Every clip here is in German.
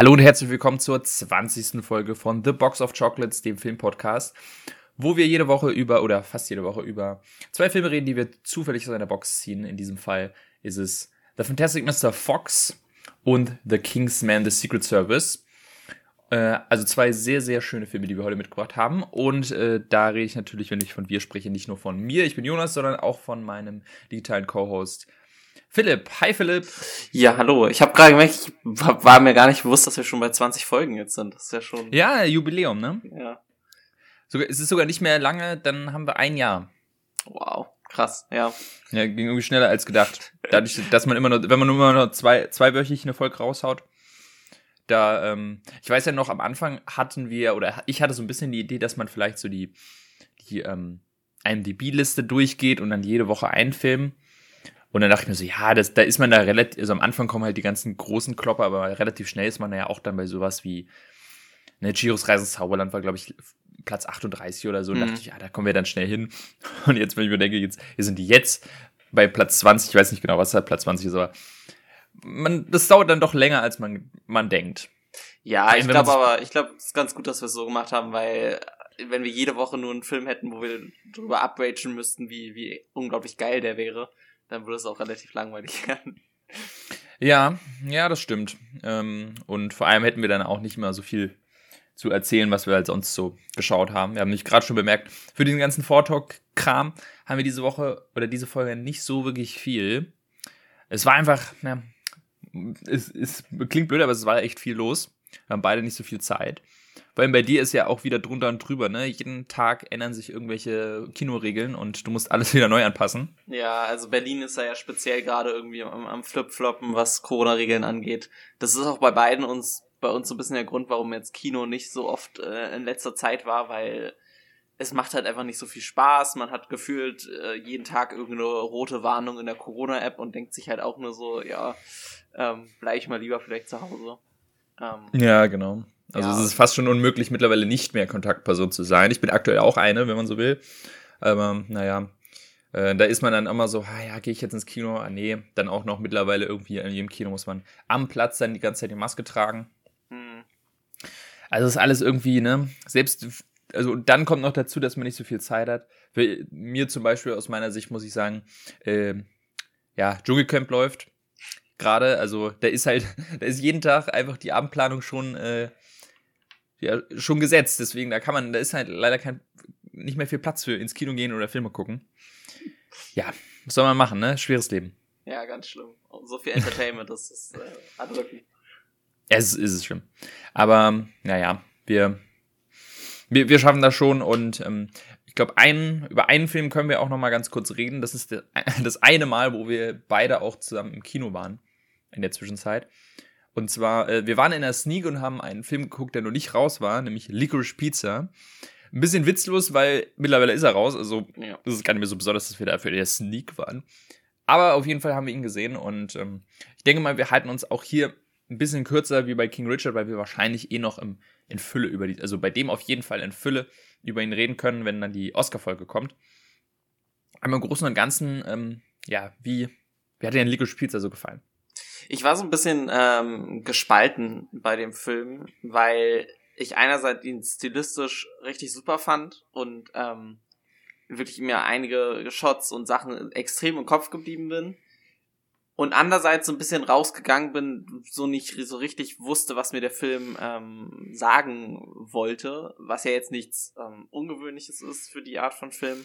Hallo und herzlich willkommen zur 20. Folge von The Box of Chocolates, dem Filmpodcast, wo wir jede Woche über oder fast jede Woche über zwei Filme reden, die wir zufällig aus einer Box ziehen. In diesem Fall ist es The Fantastic Mr. Fox und The Kingsman, The Secret Service. Äh, also zwei sehr, sehr schöne Filme, die wir heute mitgebracht haben. Und äh, da rede ich natürlich, wenn ich von wir spreche, nicht nur von mir, ich bin Jonas, sondern auch von meinem digitalen Co-Host Philipp. Hi Philipp. Ja, hallo. Ich habe gerade gemerkt, ich war mir gar nicht bewusst, dass wir schon bei 20 Folgen jetzt sind. Das ist ja schon. Ja, Jubiläum, ne? Ja. Sogar, es ist sogar nicht mehr lange, dann haben wir ein Jahr. Wow, krass, ja. Ja, ging irgendwie schneller als gedacht. Dadurch, dass man immer nur, wenn man nur immer nur zwei, zweiwöchig eine Folge raushaut, da, ähm, ich weiß ja noch, am Anfang hatten wir, oder ich hatte so ein bisschen die Idee, dass man vielleicht so die, die ähm, IMDb-Liste durchgeht und dann jede Woche einen Film. Und dann dachte ich mir so, ja, das, da ist man da relativ, also am Anfang kommen halt die ganzen großen Klopper, aber relativ schnell ist man ja auch dann bei sowas wie, ne, Giros Reisen ins Zauberland war, glaube ich, Platz 38 oder so. Und mhm. dachte ich, ja, da kommen wir dann schnell hin. Und jetzt, wenn ich mir denke, jetzt, hier sind die jetzt bei Platz 20, ich weiß nicht genau, was halt Platz 20 ist, aber man, das dauert dann doch länger, als man, man denkt. Ja, ich glaube aber, ich glaube, es ist ganz gut, dass wir es so gemacht haben, weil wenn wir jede Woche nur einen Film hätten, wo wir drüber upragen müssten, wie, wie unglaublich geil der wäre, dann würde es auch relativ langweilig werden. Ja, ja, das stimmt. Ähm, und vor allem hätten wir dann auch nicht mehr so viel zu erzählen, was wir halt sonst so geschaut haben. Wir haben nicht gerade schon bemerkt, für diesen ganzen Vortalk-Kram haben wir diese Woche oder diese Folge nicht so wirklich viel. Es war einfach, ja, es, es klingt blöd, aber es war echt viel los. Wir haben beide nicht so viel Zeit. Vor allem bei dir ist ja auch wieder drunter und drüber, ne? Jeden Tag ändern sich irgendwelche Kinoregeln und du musst alles wieder neu anpassen. Ja, also Berlin ist ja speziell gerade irgendwie am, am Flip-Floppen, was Corona-Regeln angeht. Das ist auch bei beiden uns, bei uns so ein bisschen der Grund, warum jetzt Kino nicht so oft äh, in letzter Zeit war, weil es macht halt einfach nicht so viel Spaß. Man hat gefühlt äh, jeden Tag irgendeine rote Warnung in der Corona-App und denkt sich halt auch nur so, ja, ähm, bleib ich mal lieber vielleicht zu Hause. Ähm, ja, genau. Also ja. es ist fast schon unmöglich, mittlerweile nicht mehr Kontaktperson zu sein. Ich bin aktuell auch eine, wenn man so will. Aber naja, äh, da ist man dann immer so, ah, ja, gehe ich jetzt ins Kino? Ah, nee, dann auch noch mittlerweile irgendwie in jedem Kino muss man am Platz dann die ganze Zeit die Maske tragen. Hm. Also ist alles irgendwie, ne, selbst, also dann kommt noch dazu, dass man nicht so viel Zeit hat. Für mir zum Beispiel aus meiner Sicht muss ich sagen, äh, ja, Dschungelcamp läuft gerade, also da ist halt, da ist jeden Tag einfach die Abendplanung schon äh, ja, schon gesetzt. Deswegen, da kann man, da ist halt leider kein, nicht mehr viel Platz für ins Kino gehen oder Filme gucken. Ja, was soll man machen, ne? Schweres Leben. Ja, ganz schlimm. So viel Entertainment, das ist äh, erdrückend. Es ist es schlimm. Aber, naja, wir, wir, wir schaffen das schon und ähm, ich glaube, einen, über einen Film können wir auch noch mal ganz kurz reden. Das ist das eine Mal, wo wir beide auch zusammen im Kino waren in der Zwischenzeit. Und zwar, äh, wir waren in der Sneak und haben einen Film geguckt, der noch nicht raus war, nämlich Licorice Pizza. Ein bisschen witzlos, weil mittlerweile ist er raus. Also, ja. das ist gar nicht mehr so besonders, dass wir da für der Sneak waren. Aber auf jeden Fall haben wir ihn gesehen und ähm, ich denke mal, wir halten uns auch hier ein bisschen kürzer wie bei King Richard, weil wir wahrscheinlich eh noch im, in Fülle über die, also bei dem auf jeden Fall in Fülle über ihn reden können, wenn dann die Oscar-Folge kommt. Aber im Großen und Ganzen, ähm, ja, wie, wie hat dir denn Licorice Pizza so gefallen? Ich war so ein bisschen ähm, gespalten bei dem Film, weil ich einerseits ihn stilistisch richtig super fand und ähm, wirklich mir einige Shots und Sachen extrem im Kopf geblieben bin. Und andererseits so ein bisschen rausgegangen bin, so nicht so richtig wusste, was mir der Film ähm, sagen wollte, was ja jetzt nichts ähm, Ungewöhnliches ist für die Art von Film,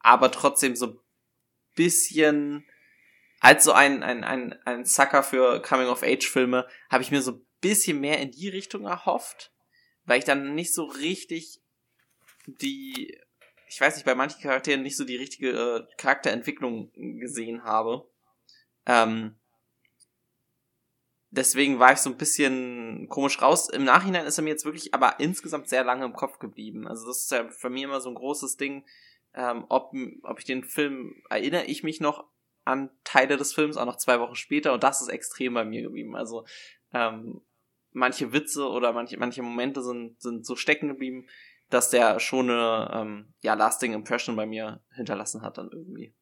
aber trotzdem so ein bisschen als so ein, ein, ein, ein Sucker für Coming-of-Age-Filme habe ich mir so ein bisschen mehr in die Richtung erhofft, weil ich dann nicht so richtig die, ich weiß nicht, bei manchen Charakteren nicht so die richtige äh, Charakterentwicklung gesehen habe. Ähm, deswegen war ich so ein bisschen komisch raus. Im Nachhinein ist er mir jetzt wirklich aber insgesamt sehr lange im Kopf geblieben. Also das ist ja für mich immer so ein großes Ding, ähm, ob, ob ich den Film, erinnere ich mich noch an Teile des Films, auch noch zwei Wochen später, und das ist extrem bei mir geblieben. Also ähm, manche Witze oder manche, manche Momente sind, sind so stecken geblieben, dass der schon eine ähm, ja, lasting Impression bei mir hinterlassen hat dann irgendwie.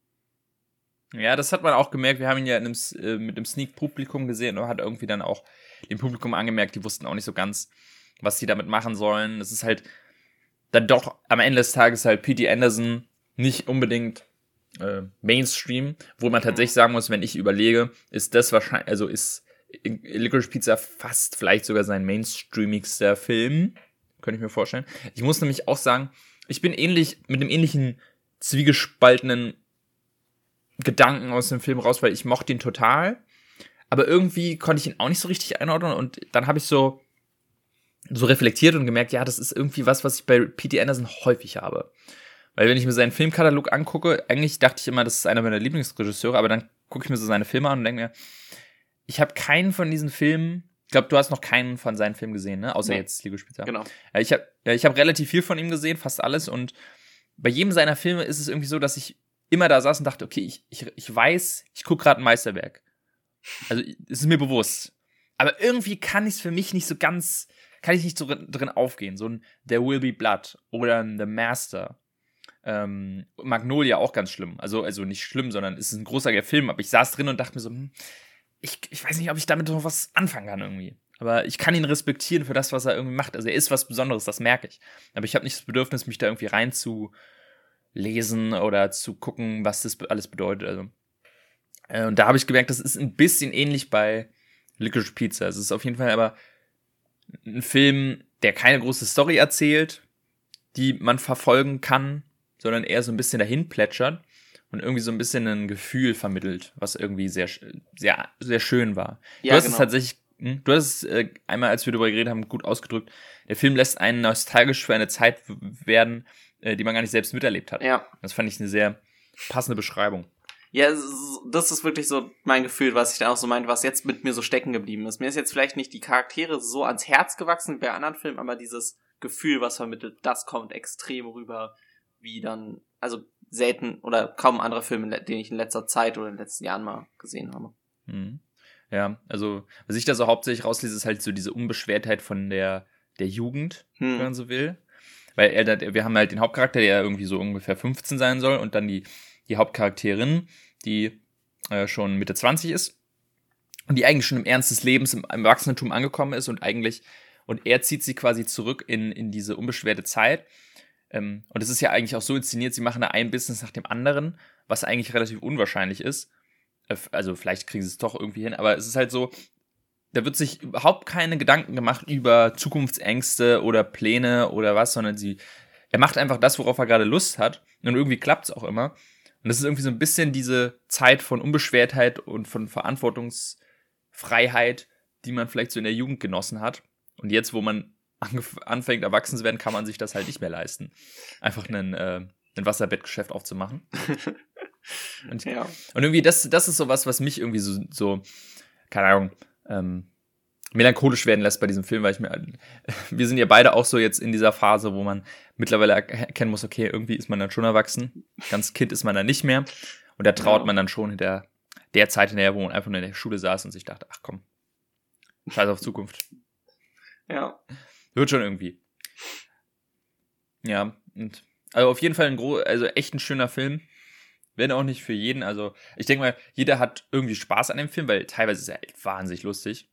Ja, das hat man auch gemerkt. Wir haben ihn ja einem, äh, mit dem Sneak-Publikum gesehen und hat irgendwie dann auch dem Publikum angemerkt, die wussten auch nicht so ganz, was sie damit machen sollen. Es ist halt dann doch am Ende des Tages halt P.T. Anderson nicht unbedingt äh, Mainstream, wo man tatsächlich sagen muss, wenn ich überlege, ist das wahrscheinlich, also ist Licorice Pizza fast vielleicht sogar sein mainstreamigster Film, könnte ich mir vorstellen. Ich muss nämlich auch sagen, ich bin ähnlich mit einem ähnlichen zwiegespaltenen Gedanken aus dem Film raus, weil ich mochte ihn total, aber irgendwie konnte ich ihn auch nicht so richtig einordnen und dann habe ich so so reflektiert und gemerkt, ja, das ist irgendwie was, was ich bei P.T. Anderson häufig habe. Weil wenn ich mir seinen Filmkatalog angucke, eigentlich dachte ich immer, das ist einer meiner Lieblingsregisseure, aber dann gucke ich mir so seine Filme an und denke mir, ich habe keinen von diesen Filmen, ich glaube, du hast noch keinen von seinen Filmen gesehen, ne? Außer nee. jetzt Lego Spitzer. Genau. Ich habe ich hab relativ viel von ihm gesehen, fast alles. Und bei jedem seiner Filme ist es irgendwie so, dass ich immer da saß und dachte, okay, ich, ich, ich weiß, ich gucke gerade ein Meisterwerk. Also es ist mir bewusst. Aber irgendwie kann ich es für mich nicht so ganz, kann ich nicht so drin aufgehen. So ein There Will Be Blood oder ein The Master. Ähm, Magnolia auch ganz schlimm. Also, also nicht schlimm, sondern es ist ein großartiger Film. Aber ich saß drin und dachte mir so, hm, ich, ich weiß nicht, ob ich damit noch was anfangen kann irgendwie. Aber ich kann ihn respektieren für das, was er irgendwie macht. Also er ist was Besonderes, das merke ich. Aber ich habe nicht das Bedürfnis, mich da irgendwie reinzulesen oder zu gucken, was das alles bedeutet. Also. Äh, und da habe ich gemerkt, das ist ein bisschen ähnlich bei Licorice Pizza. Es ist auf jeden Fall aber ein Film, der keine große Story erzählt, die man verfolgen kann, sondern eher so ein bisschen dahin plätschert und irgendwie so ein bisschen ein Gefühl vermittelt, was irgendwie sehr, sehr, sehr schön war. Ja, du hast genau. es tatsächlich, hm, du hast es äh, einmal, als wir darüber geredet haben, gut ausgedrückt. Der Film lässt einen nostalgisch für eine Zeit werden, äh, die man gar nicht selbst miterlebt hat. Ja. Das fand ich eine sehr passende Beschreibung. Ja, das ist wirklich so mein Gefühl, was ich dann auch so meinte, was jetzt mit mir so stecken geblieben ist. Mir ist jetzt vielleicht nicht die Charaktere so ans Herz gewachsen wie bei anderen Filmen, aber dieses Gefühl, was vermittelt, das kommt extrem rüber, wie dann, also selten oder kaum andere Filme, den ich in letzter Zeit oder in den letzten Jahren mal gesehen habe. Mhm. Ja, also was ich da so hauptsächlich rauslese, ist halt so diese Unbeschwertheit von der, der Jugend, hm. wenn man so will. Weil er, wir haben halt den Hauptcharakter, der irgendwie so ungefähr 15 sein soll und dann die, die Hauptcharakterin, die äh, schon Mitte 20 ist und die eigentlich schon im Ernst des Lebens, im, im Erwachsenentum angekommen ist und eigentlich, und er zieht sie quasi zurück in, in diese unbeschwerte Zeit ähm, und es ist ja eigentlich auch so inszeniert, sie machen da ein Business nach dem anderen, was eigentlich relativ unwahrscheinlich ist. Äh, also vielleicht kriegen sie es doch irgendwie hin, aber es ist halt so, da wird sich überhaupt keine Gedanken gemacht über Zukunftsängste oder Pläne oder was, sondern sie, er macht einfach das, worauf er gerade Lust hat und irgendwie klappt es auch immer. Und das ist irgendwie so ein bisschen diese Zeit von Unbeschwertheit und von Verantwortungsfreiheit, die man vielleicht so in der Jugend genossen hat. Und jetzt, wo man anfängt, erwachsen zu werden, kann man sich das halt nicht mehr leisten. Einfach einen, äh, ein Wasserbettgeschäft aufzumachen. Und, ja. und irgendwie, das, das ist sowas, was mich irgendwie so, so keine Ahnung, ähm, melancholisch werden lässt bei diesem Film, weil ich mir, wir sind ja beide auch so jetzt in dieser Phase, wo man mittlerweile erkennen muss, okay, irgendwie ist man dann schon erwachsen. Ganz Kind ist man dann nicht mehr. Und da traut ja. man dann schon hinter der Zeit hinterher, wo man einfach nur in der Schule saß und sich dachte, ach komm, scheiß auf Zukunft. Ja. Wird schon irgendwie. Ja, und also auf jeden Fall ein gro also echt ein schöner Film. Wenn auch nicht für jeden. Also, ich denke mal, jeder hat irgendwie Spaß an dem Film, weil teilweise ist er echt wahnsinnig lustig.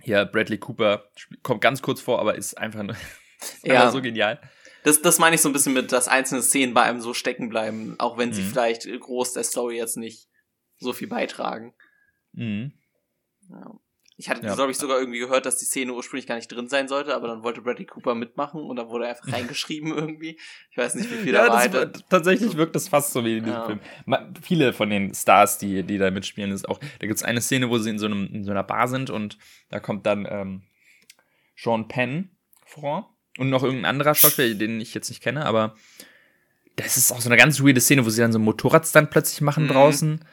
Hier, Bradley Cooper kommt ganz kurz vor, aber ist einfach, nur, ja. so genial. Das, das meine ich so ein bisschen mit, dass einzelne Szenen bei einem so stecken bleiben, auch wenn sie mhm. vielleicht groß der Story jetzt nicht so viel beitragen. Mhm. Ja. Ich hatte, ja. glaube ich, sogar irgendwie gehört, dass die Szene ursprünglich gar nicht drin sein sollte, aber dann wollte Bradley Cooper mitmachen und dann wurde er einfach reingeschrieben irgendwie. Ich weiß nicht, wie viel ja, da war. Tatsächlich wirkt das fast so wie in diesem ja. Film. viele von den Stars, die, die da mitspielen, ist auch, da gibt es eine Szene, wo sie in so, einem, in so einer Bar sind und da kommt dann ähm, Sean Penn vor und noch irgendein anderer Schauspieler, den ich jetzt nicht kenne, aber das ist auch so eine ganz weirde Szene, wo sie dann so einen Motorradstand plötzlich machen mhm. draußen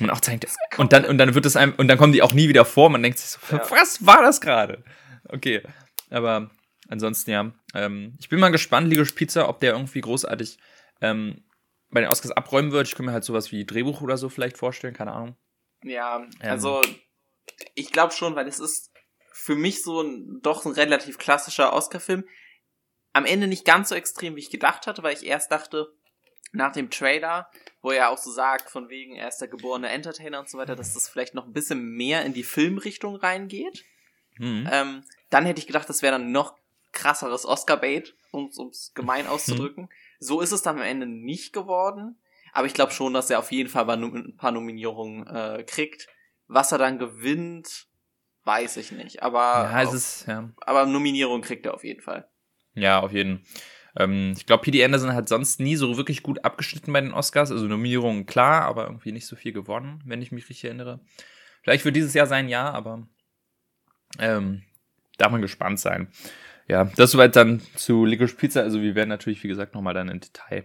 und auch zeigt, und dann, und dann wird es einem, und dann kommen die auch nie wieder vor. Man denkt sich so, ja. was war das gerade? Okay. Aber ansonsten ja. Ähm, ich bin mal gespannt, Ligosch Pizza, ob der irgendwie großartig ähm, bei den Oscars abräumen wird. Ich kann mir halt sowas wie Drehbuch oder so vielleicht vorstellen, keine Ahnung. Ja, ähm. also ich glaube schon, weil es ist für mich so ein doch ein relativ klassischer Oscar-Film. Am Ende nicht ganz so extrem, wie ich gedacht hatte, weil ich erst dachte, nach dem Trailer, wo er auch so sagt, von wegen, er ist der geborene Entertainer und so weiter, dass das vielleicht noch ein bisschen mehr in die Filmrichtung reingeht. Mhm. Ähm, dann hätte ich gedacht, das wäre dann noch krasseres Oscar-Bait, um es gemein auszudrücken. Mhm. So ist es dann am Ende nicht geworden. Aber ich glaube schon, dass er auf jeden Fall ein paar Nominierungen äh, kriegt. Was er dann gewinnt, weiß ich nicht. Aber, ja, es ist, ja. aber Nominierung kriegt er auf jeden Fall. Ja, auf jeden Fall. Ähm, ich glaube, P.D. Anderson hat sonst nie so wirklich gut abgeschnitten bei den Oscars. Also Nominierungen klar, aber irgendwie nicht so viel gewonnen, wenn ich mich richtig erinnere. Vielleicht wird dieses Jahr sein Jahr, aber ähm, darf man gespannt sein. Ja, das soweit dann zu Licorice Pizza. Also wir werden natürlich, wie gesagt, nochmal dann in Detail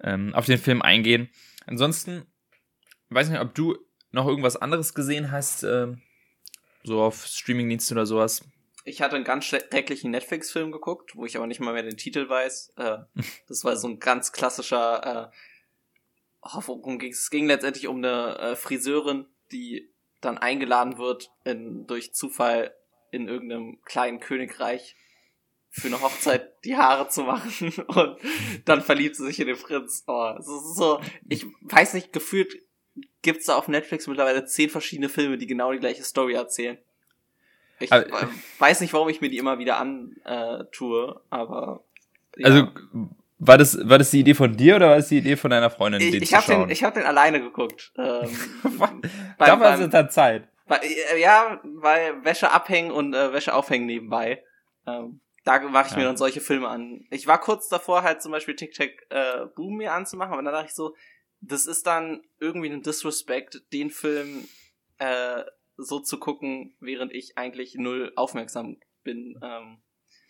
ähm, auf den Film eingehen. Ansonsten, weiß nicht, ob du noch irgendwas anderes gesehen hast, äh, so auf Streamingdiensten oder sowas. Ich hatte einen ganz schrecklichen Netflix-Film geguckt, wo ich aber nicht mal mehr den Titel weiß. Äh, das war so ein ganz klassischer. Äh, oh, worum ging es? Es ging letztendlich um eine äh, Friseurin, die dann eingeladen wird, in, durch Zufall in irgendeinem kleinen Königreich für eine Hochzeit die Haare zu machen und dann verliebt sie sich in den Prinz. Oh, es ist so, ich weiß nicht, gefühlt gibt's da auf Netflix mittlerweile zehn verschiedene Filme, die genau die gleiche Story erzählen. Ich also, weiß nicht, warum ich mir die immer wieder antue, äh, aber. Ja. Also, war das, war das die Idee von dir oder war das die Idee von deiner Freundin? Ich, ich habe den, ich hab den alleine geguckt. Ähm, da war es dann Zeit. Weil, äh, ja, weil Wäsche abhängen und äh, Wäsche aufhängen nebenbei. Ähm, da mache ich ja. mir dann solche Filme an. Ich war kurz davor, halt zum Beispiel Tic Tac äh, Boom mir anzumachen, aber dann dachte ich so, das ist dann irgendwie ein Disrespect, den Film äh, so zu gucken, während ich eigentlich null aufmerksam bin, ähm,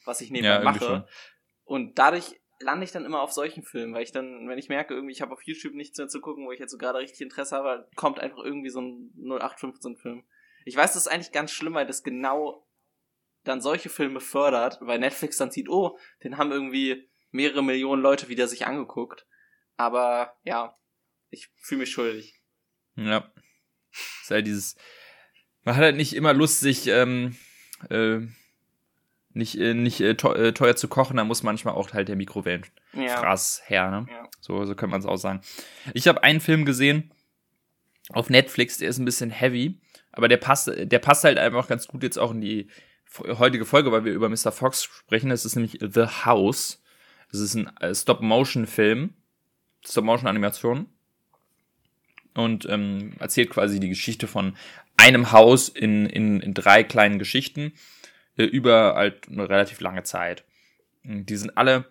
was ich nebenbei ja, mache. Und dadurch lande ich dann immer auf solchen Filmen, weil ich dann, wenn ich merke, irgendwie, ich habe auf YouTube nichts mehr zu gucken, wo ich jetzt so gerade richtig Interesse habe, kommt einfach irgendwie so ein 0815-Film. Ich weiß, das ist eigentlich ganz schlimm, weil das genau dann solche Filme fördert, weil Netflix dann sieht, oh, den haben irgendwie mehrere Millionen Leute wieder sich angeguckt. Aber ja, ich fühle mich schuldig. Ja. Ist halt dieses. Man hat halt nicht immer Lust, sich ähm, äh, nicht, äh, nicht äh, äh, teuer zu kochen, da muss manchmal auch halt der Mikrowellenfraß ja. her, ne? Ja. So, so könnte man es auch sagen. Ich habe einen Film gesehen auf Netflix, der ist ein bisschen heavy, aber der passt, der passt halt einfach ganz gut jetzt auch in die heutige Folge, weil wir über Mr. Fox sprechen. Das ist nämlich The House. Das ist ein äh, Stop-Motion-Film, Stop-Motion-Animation und ähm, erzählt quasi die Geschichte von einem Haus in, in, in drei kleinen Geschichten äh, über halt eine relativ lange Zeit. Die sind alle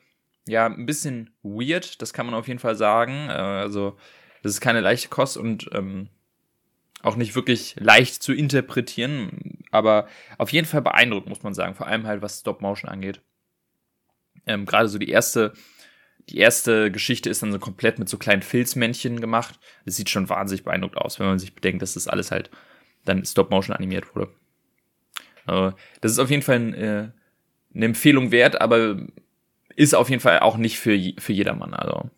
ja ein bisschen weird, das kann man auf jeden Fall sagen. Äh, also das ist keine leichte Kost und ähm, auch nicht wirklich leicht zu interpretieren, aber auf jeden Fall beeindruckend, muss man sagen. Vor allem halt, was Stop Motion angeht. Ähm, Gerade so die erste, die erste Geschichte ist dann so komplett mit so kleinen Filzmännchen gemacht. Das sieht schon wahnsinnig beeindruckend aus, wenn man sich bedenkt, dass das alles halt dann Stop Motion animiert wurde. Also, das ist auf jeden Fall ein, äh, eine Empfehlung wert, aber ist auf jeden Fall auch nicht für, für jedermann. Also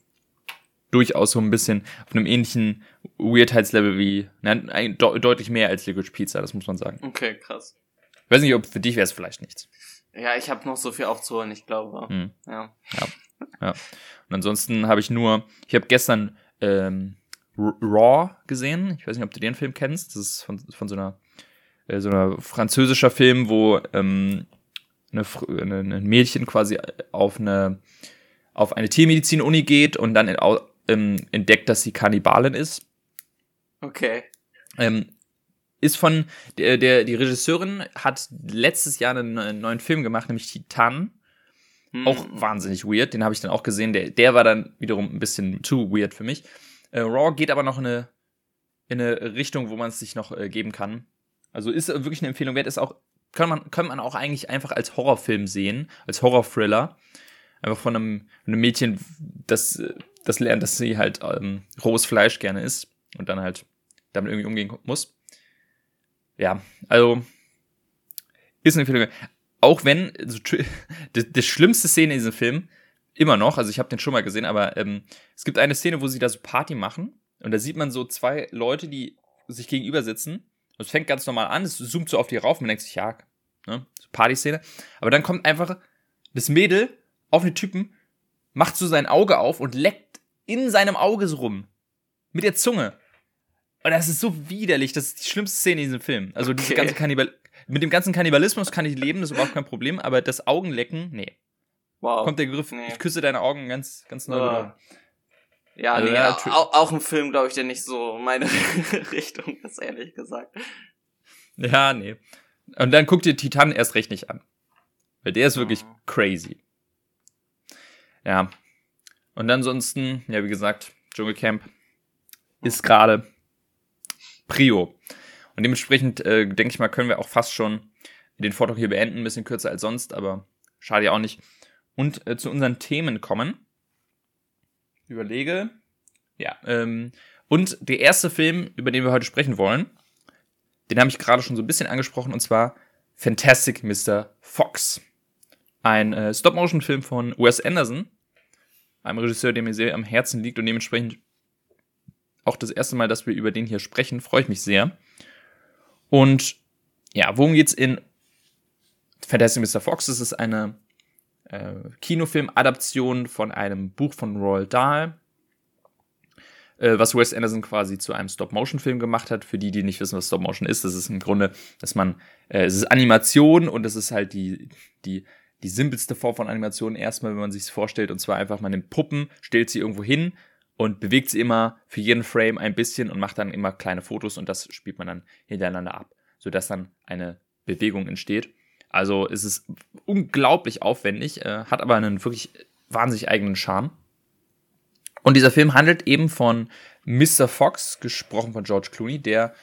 durchaus so ein bisschen auf einem ähnlichen Weirdheitslevel wie, nein, de deutlich mehr als Liquid Pizza, das muss man sagen. Okay, krass. Ich weiß nicht, ob für dich wäre es vielleicht nichts. Ja, ich habe noch so viel aufzuholen, ich glaube. Hm. Ja. ja. Ja. Und ansonsten habe ich nur, ich habe gestern ähm, Raw gesehen. Ich weiß nicht, ob du den Film kennst. Das ist von, von so einer äh, so einer französischer Film, wo ähm, eine, eine, ein Mädchen quasi auf eine auf eine Tiermedizin-Uni geht und dann in, ähm, entdeckt, dass sie Kannibalin ist. Okay. Ähm, ist von der, der die Regisseurin hat letztes Jahr einen, einen neuen Film gemacht, nämlich Titan. Hm. Auch wahnsinnig weird, den habe ich dann auch gesehen. Der, der war dann wiederum ein bisschen zu weird für mich. Äh, Raw geht aber noch in eine, in eine Richtung, wo man es sich noch äh, geben kann. Also ist wirklich eine Empfehlung wert. Ist auch kann man kann man auch eigentlich einfach als Horrorfilm sehen, als Horror-Thriller. Einfach von einem, einem Mädchen, das äh, das lernt, dass sie halt ähm, rohes Fleisch gerne isst und dann halt damit irgendwie umgehen muss. Ja, also ist eine Empfehlung. Auch wenn also, die, die schlimmste Szene in diesem Film immer noch, also ich habe den schon mal gesehen, aber ähm, es gibt eine Szene, wo sie da so Party machen und da sieht man so zwei Leute, die sich gegenüber sitzen. Und es fängt ganz normal an, es zoomt so auf die rauf und man denkt sich, ja, ne, so Party-Szene. Aber dann kommt einfach das Mädel auf den Typen, macht so sein Auge auf und leckt in seinem Auge so rum. Mit der Zunge. Und das ist so widerlich. Das ist die schlimmste Szene in diesem Film. Also okay. diese ganze Kannibal mit dem ganzen Kannibalismus kann ich leben, das ist überhaupt kein Problem, aber das Augenlecken, nee. Wow. Kommt der Griff, nee. ich küsse deine Augen ganz, ganz neu. Uh. Ja, also, nee, ja, auch, auch ein Film, glaube ich, der nicht so meine Richtung ist, ehrlich gesagt. Ja, nee. Und dann guck dir Titan erst recht nicht an. Weil der ist wirklich mhm. crazy. Ja. Und ansonsten, ja, wie gesagt, Dschungelcamp ist gerade Prio. Und dementsprechend, äh, denke ich mal, können wir auch fast schon den Vortrag hier beenden, ein bisschen kürzer als sonst, aber schade ja auch nicht. Und äh, zu unseren Themen kommen. Überlege. Ja, ähm, und der erste Film, über den wir heute sprechen wollen, den habe ich gerade schon so ein bisschen angesprochen, und zwar Fantastic Mr. Fox. Ein äh, Stop-Motion-Film von Wes Anderson, einem Regisseur, der mir sehr am Herzen liegt und dementsprechend auch das erste Mal, dass wir über den hier sprechen, freue ich mich sehr. Und ja, worum geht's in Fantastic Mr. Fox? Es ist eine äh, Kinofilm-Adaption von einem Buch von Roald Dahl, äh, was Wes Anderson quasi zu einem Stop-Motion-Film gemacht hat. Für die, die nicht wissen, was Stop-Motion ist, das ist im Grunde, dass man, äh, es ist Animation und das ist halt die, die, die simpelste Form von Animation erstmal, wenn man sich vorstellt, und zwar einfach, man nimmt Puppen, stellt sie irgendwo hin und bewegt sie immer für jeden Frame ein bisschen und macht dann immer kleine Fotos und das spielt man dann hintereinander ab, sodass dann eine Bewegung entsteht. Also es ist unglaublich aufwendig, äh, hat aber einen wirklich wahnsinnig eigenen Charme. Und dieser Film handelt eben von Mr. Fox, gesprochen von George Clooney, der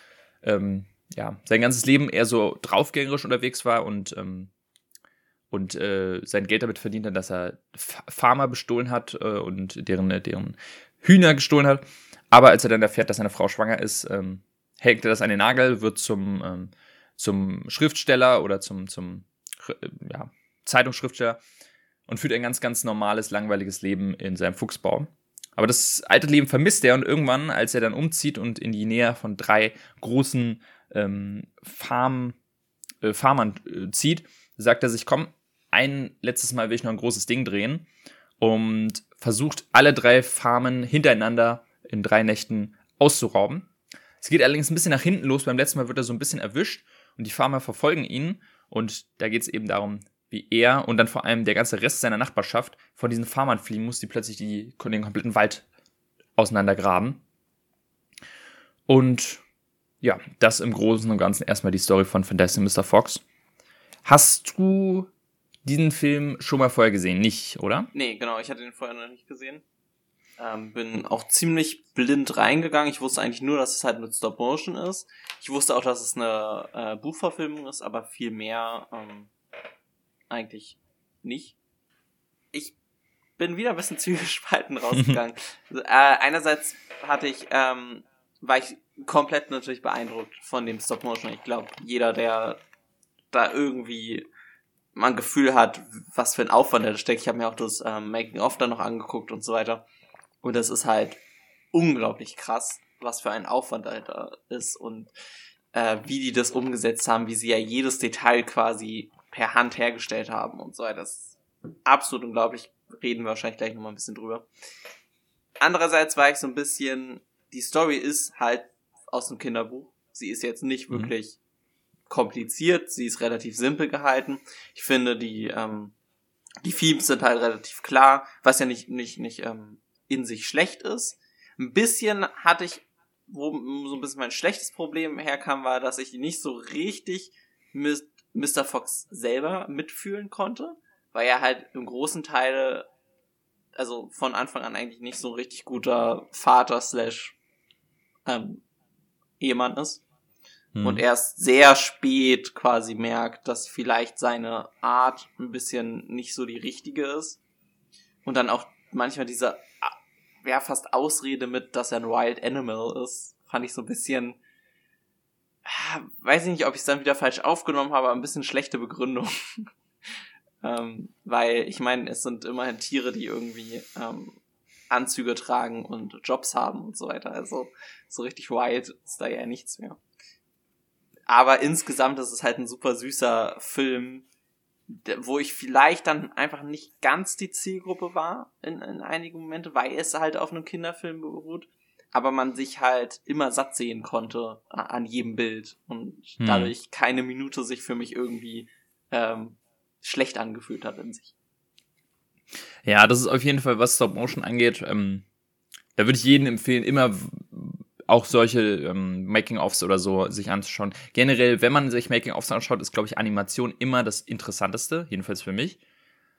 ähm, ja, sein ganzes Leben eher so draufgängerisch unterwegs war und, ähm, und äh, sein Geld damit verdient hat, dass er Farmer bestohlen hat äh, und deren, deren Hühner gestohlen hat. Aber als er dann erfährt, dass seine Frau schwanger ist, ähm, hängt er das an den Nagel, wird zum, ähm, zum Schriftsteller oder zum, zum äh, ja, Zeitungsschriftsteller und führt ein ganz, ganz normales, langweiliges Leben in seinem Fuchsbau. Aber das alte Leben vermisst er und irgendwann, als er dann umzieht und in die Nähe von drei großen ähm, Farm, äh, Farmern äh, zieht, sagt er sich, komm, ein letztes Mal will ich noch ein großes Ding drehen und versucht alle drei Farmen hintereinander in drei Nächten auszurauben. Es geht allerdings ein bisschen nach hinten los. Beim letzten Mal wird er so ein bisschen erwischt und die Farmer verfolgen ihn. Und da geht es eben darum, wie er und dann vor allem der ganze Rest seiner Nachbarschaft von diesen Farmern fliehen muss, die plötzlich die, den kompletten Wald auseinandergraben. Und ja, das im Großen und Ganzen erstmal die Story von Fantastic Mr. Fox. Hast du diesen Film schon mal vorher gesehen, nicht, oder? Nee, genau, ich hatte den vorher noch nicht gesehen. Ähm, bin auch ziemlich blind reingegangen. Ich wusste eigentlich nur, dass es halt mit Stop Motion ist. Ich wusste auch, dass es eine äh, Buchverfilmung ist, aber viel mehr ähm, eigentlich nicht. Ich bin wieder ein bisschen zwiegespalten rausgegangen. äh, einerseits hatte ich, ähm, war ich komplett natürlich beeindruckt von dem Stop Motion. Ich glaube, jeder, der da irgendwie man ein Gefühl hat, was für ein Aufwand da steckt. Ich habe mir auch das ähm, Making-of da noch angeguckt und so weiter. Und das ist halt unglaublich krass, was für ein Aufwand dahinter ist und äh, wie die das umgesetzt haben, wie sie ja jedes Detail quasi per Hand hergestellt haben und so weiter. Das ist absolut unglaublich. Reden wir wahrscheinlich gleich nochmal ein bisschen drüber. Andererseits war ich so ein bisschen, die Story ist halt aus dem Kinderbuch. Sie ist jetzt nicht mhm. wirklich kompliziert, sie ist relativ simpel gehalten. Ich finde, die, ähm, die Themes sind halt relativ klar, was ja nicht, nicht, nicht ähm, in sich schlecht ist. Ein bisschen hatte ich, wo so ein bisschen mein schlechtes Problem herkam, war, dass ich nicht so richtig mit Mr. Fox selber mitfühlen konnte, weil er halt im großen Teil, also von Anfang an eigentlich nicht so ein richtig guter Vater slash ähm, Ehemann ist. Hm. Und erst sehr spät quasi merkt, dass vielleicht seine Art ein bisschen nicht so die richtige ist. Und dann auch manchmal diese, ja, fast Ausrede mit, dass er ein Wild Animal ist, fand ich so ein bisschen, ah, weiß ich nicht, ob ich es dann wieder falsch aufgenommen habe, aber ein bisschen schlechte Begründung. ähm, weil, ich meine, es sind immerhin Tiere, die irgendwie ähm, Anzüge tragen und Jobs haben und so weiter. Also so richtig wild ist da ja nichts mehr. Aber insgesamt ist es halt ein super süßer Film, wo ich vielleicht dann einfach nicht ganz die Zielgruppe war in, in einigen Momente, weil es halt auf einem Kinderfilm beruht. aber man sich halt immer satt sehen konnte an jedem Bild und hm. dadurch keine Minute sich für mich irgendwie ähm, schlecht angefühlt hat in sich. Ja, das ist auf jeden Fall, was Stop Motion angeht. Ähm, da würde ich jedem empfehlen, immer auch solche ähm, Making-ofs oder so sich anzuschauen. Generell, wenn man sich Making-ofs anschaut, ist, glaube ich, Animation immer das Interessanteste, jedenfalls für mich.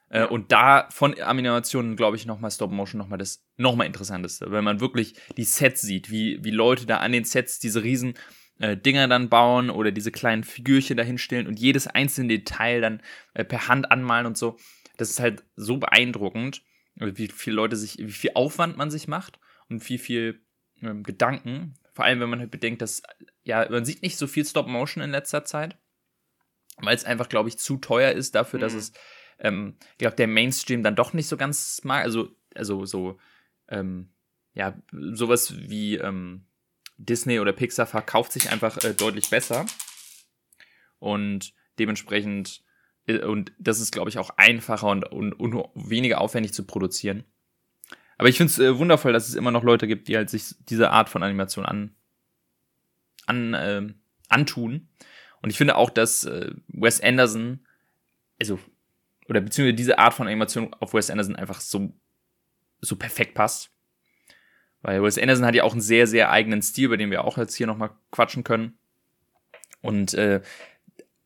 Äh, und da von Animationen, glaube ich, nochmal Stop-Motion nochmal das nochmal Interessanteste, wenn man wirklich die Sets sieht, wie, wie Leute da an den Sets diese riesen äh, Dinger dann bauen oder diese kleinen Figürchen dahinstellen und jedes einzelne Detail dann äh, per Hand anmalen und so. Das ist halt so beeindruckend, wie viele Leute sich, wie viel Aufwand man sich macht und wie viel ähm, Gedanken. Vor allem, wenn man halt bedenkt, dass, ja, man sieht nicht so viel Stop-Motion in letzter Zeit, weil es einfach, glaube ich, zu teuer ist dafür, mhm. dass es, ähm, ich glaube, der Mainstream dann doch nicht so ganz mag. Also, also so, ähm, ja, sowas wie ähm, Disney oder Pixar verkauft sich einfach äh, deutlich besser. Und dementsprechend, äh, und das ist, glaube ich, auch einfacher und, und, und weniger aufwendig zu produzieren. Aber ich finde es äh, wundervoll, dass es immer noch Leute gibt, die halt sich diese Art von Animation an, an äh, antun. Und ich finde auch, dass äh, Wes Anderson, also, oder beziehungsweise diese Art von Animation auf Wes Anderson einfach so, so perfekt passt. Weil Wes Anderson hat ja auch einen sehr, sehr eigenen Stil, über den wir auch jetzt hier nochmal quatschen können. Und äh,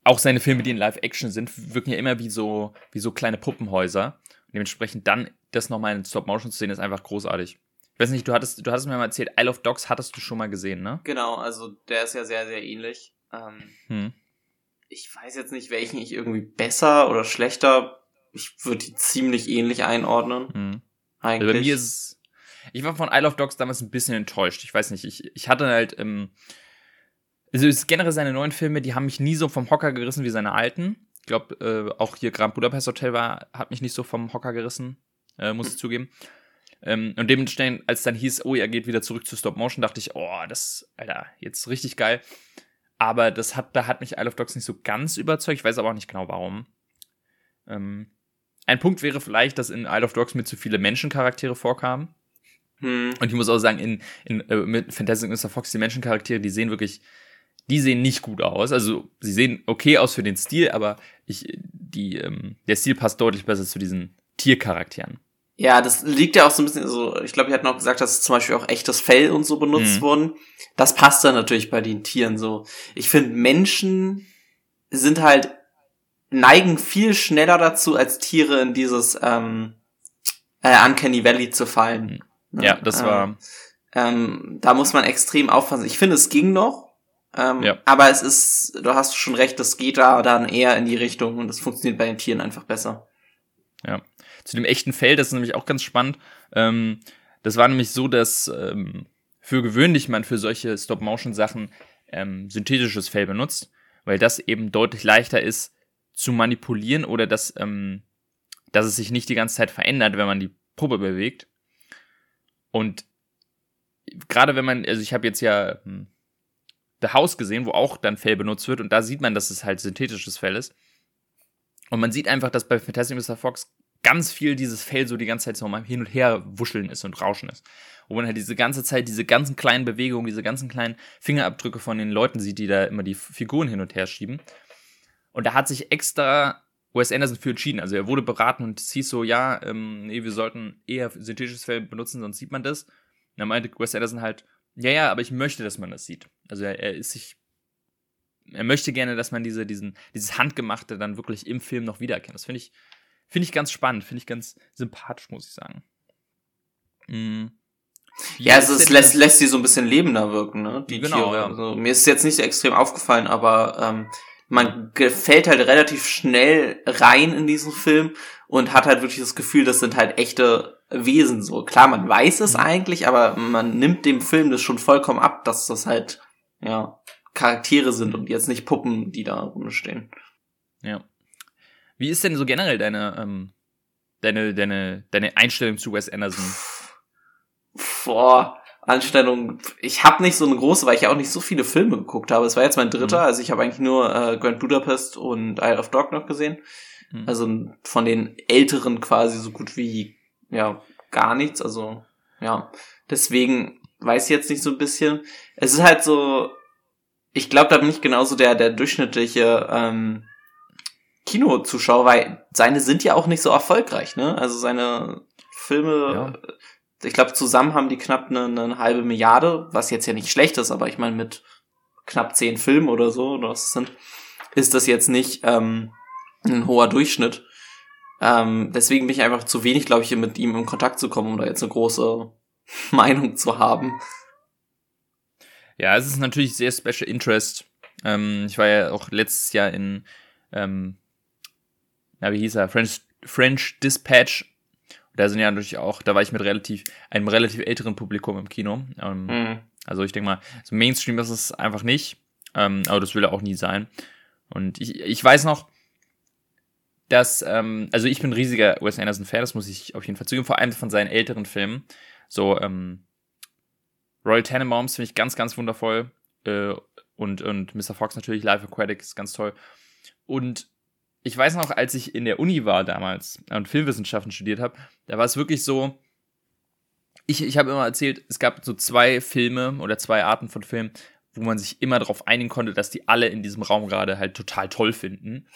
auch seine Filme, die in Live-Action sind, wirken ja immer wie so, wie so kleine Puppenhäuser. Und dementsprechend dann das nochmal in Stop-Motion zu sehen, ist einfach großartig. Ich weiß nicht, du hattest, du hattest mir mal erzählt, Isle of Dogs hattest du schon mal gesehen, ne? Genau, also der ist ja sehr, sehr ähnlich. Ähm, hm. Ich weiß jetzt nicht, welchen ich irgendwie besser oder schlechter. Ich würde die ziemlich ähnlich einordnen. Hm. Eigentlich. Also bei mir ist es. Ich war von Isle of Dogs damals ein bisschen enttäuscht. Ich weiß nicht, ich, ich hatte halt, ähm, also generell seine neuen Filme, die haben mich nie so vom Hocker gerissen wie seine alten. Ich glaube, äh, auch hier Grand Budapest Hotel war, hat mich nicht so vom Hocker gerissen, äh, muss ich zugeben. Ähm, und dementsprechend, als dann hieß, oh, er geht wieder zurück zu Stop Motion, dachte ich, oh, das, Alter, jetzt richtig geil. Aber das hat, da hat mich Isle of Dogs nicht so ganz überzeugt. Ich weiß aber auch nicht genau warum. Ähm, ein Punkt wäre vielleicht, dass in Isle of Dogs mir zu viele Menschencharaktere vorkamen. Hm. Und ich muss auch sagen, in, in äh, mit Fantastic Mr. Fox, die Menschencharaktere, die sehen wirklich die sehen nicht gut aus. Also sie sehen okay aus für den Stil, aber ich, die, ähm, der Stil passt deutlich besser zu diesen Tiercharakteren. Ja, das liegt ja auch so ein bisschen so, ich glaube, ihr hatten auch gesagt, dass zum Beispiel auch echtes Fell und so benutzt mhm. wurden. Das passt dann natürlich bei den Tieren so. Ich finde, Menschen sind halt, neigen viel schneller dazu, als Tiere in dieses ähm, äh, Uncanny Valley zu fallen. Mhm. Ja, das war. Ähm, da muss man extrem aufpassen. Ich finde, es ging noch, ähm, ja. Aber es ist, du hast schon recht, das geht da dann eher in die Richtung und das funktioniert bei den Tieren einfach besser. Ja. Zu dem echten Fell, das ist nämlich auch ganz spannend. Ähm, das war nämlich so, dass ähm, für gewöhnlich man für solche Stop-Motion-Sachen ähm, synthetisches Fell benutzt, weil das eben deutlich leichter ist zu manipulieren oder dass, ähm, dass es sich nicht die ganze Zeit verändert, wenn man die Puppe bewegt. Und gerade wenn man, also ich habe jetzt ja hm, The House gesehen, wo auch dann Fell benutzt wird und da sieht man, dass es halt synthetisches Fell ist. Und man sieht einfach, dass bei Fantastic Mr. Fox ganz viel dieses Fell so die ganze Zeit so mal hin und her wuscheln ist und rauschen ist. Wo man halt diese ganze Zeit diese ganzen kleinen Bewegungen, diese ganzen kleinen Fingerabdrücke von den Leuten sieht, die da immer die Figuren hin und her schieben. Und da hat sich extra Wes Anderson für entschieden. Also er wurde beraten und es hieß so, ja, ähm, nee, wir sollten eher synthetisches Fell benutzen, sonst sieht man das. Und dann meinte Wes Anderson halt, ja, ja, aber ich möchte, dass man das sieht. Also er, er ist sich. Er möchte gerne, dass man diese, diesen, dieses Handgemachte dann wirklich im Film noch wiedererkennt. Das finde ich, finde ich ganz spannend, finde ich ganz sympathisch, muss ich sagen. Mhm. Ja, also es lässt, lässt sie so ein bisschen lebender wirken, ne? Die genau, Tiere. Ja. Also, mir ist es jetzt nicht so extrem aufgefallen, aber ähm, man fällt halt relativ schnell rein in diesen Film und hat halt wirklich das Gefühl, das sind halt echte Wesen so. Klar, man weiß es mhm. eigentlich, aber man nimmt dem Film das schon vollkommen ab, dass das halt, ja, Charaktere sind und jetzt nicht Puppen, die da rumstehen. Ja. Wie ist denn so generell deine, ähm, deine, deine, deine Einstellung zu Wes Anderson? Boah, Einstellung. Ich habe nicht so eine große, weil ich ja auch nicht so viele Filme geguckt habe. Es war jetzt mein dritter, mhm. also ich habe eigentlich nur äh, Grand Budapest und Isle of Dog noch gesehen. Mhm. Also von den älteren quasi so gut wie ja gar nichts. Also ja, deswegen weiß ich jetzt nicht so ein bisschen. Es ist halt so, ich glaube, da bin ich genauso der, der durchschnittliche ähm, Kinozuschauer, weil seine sind ja auch nicht so erfolgreich, ne? Also seine Filme, ja. ich glaube, zusammen haben die knapp eine, eine, halbe Milliarde, was jetzt ja nicht schlecht ist, aber ich meine, mit knapp zehn Filmen oder so, oder was sind, ist das jetzt nicht ähm, ein hoher Durchschnitt. Ähm, deswegen bin ich einfach zu wenig, glaube ich, mit ihm in Kontakt zu kommen, um da jetzt eine große Meinung zu haben. Ja, es ist natürlich sehr Special Interest. Ähm, ich war ja auch letztes Jahr in, ähm, na, wie hieß er? French, French Dispatch. Da sind ja natürlich auch, da war ich mit relativ, einem relativ älteren Publikum im Kino. Ähm, mhm. Also ich denke mal, so Mainstream ist es einfach nicht. Ähm, aber das will er auch nie sein. Und ich, ich weiß noch, dass, ähm, also ich bin ein riesiger Wes Anderson-Fan, das muss ich auf jeden Fall zugeben, vor allem von seinen älteren Filmen. So, ähm, Royal Tenenbaums finde ich ganz, ganz wundervoll. Äh, und, und Mr. Fox natürlich, Life Aquatic ist ganz toll. Und ich weiß noch, als ich in der Uni war damals und Filmwissenschaften studiert habe, da war es wirklich so, ich, ich habe immer erzählt, es gab so zwei Filme oder zwei Arten von Filmen, wo man sich immer darauf einigen konnte, dass die alle in diesem Raum gerade halt total toll finden.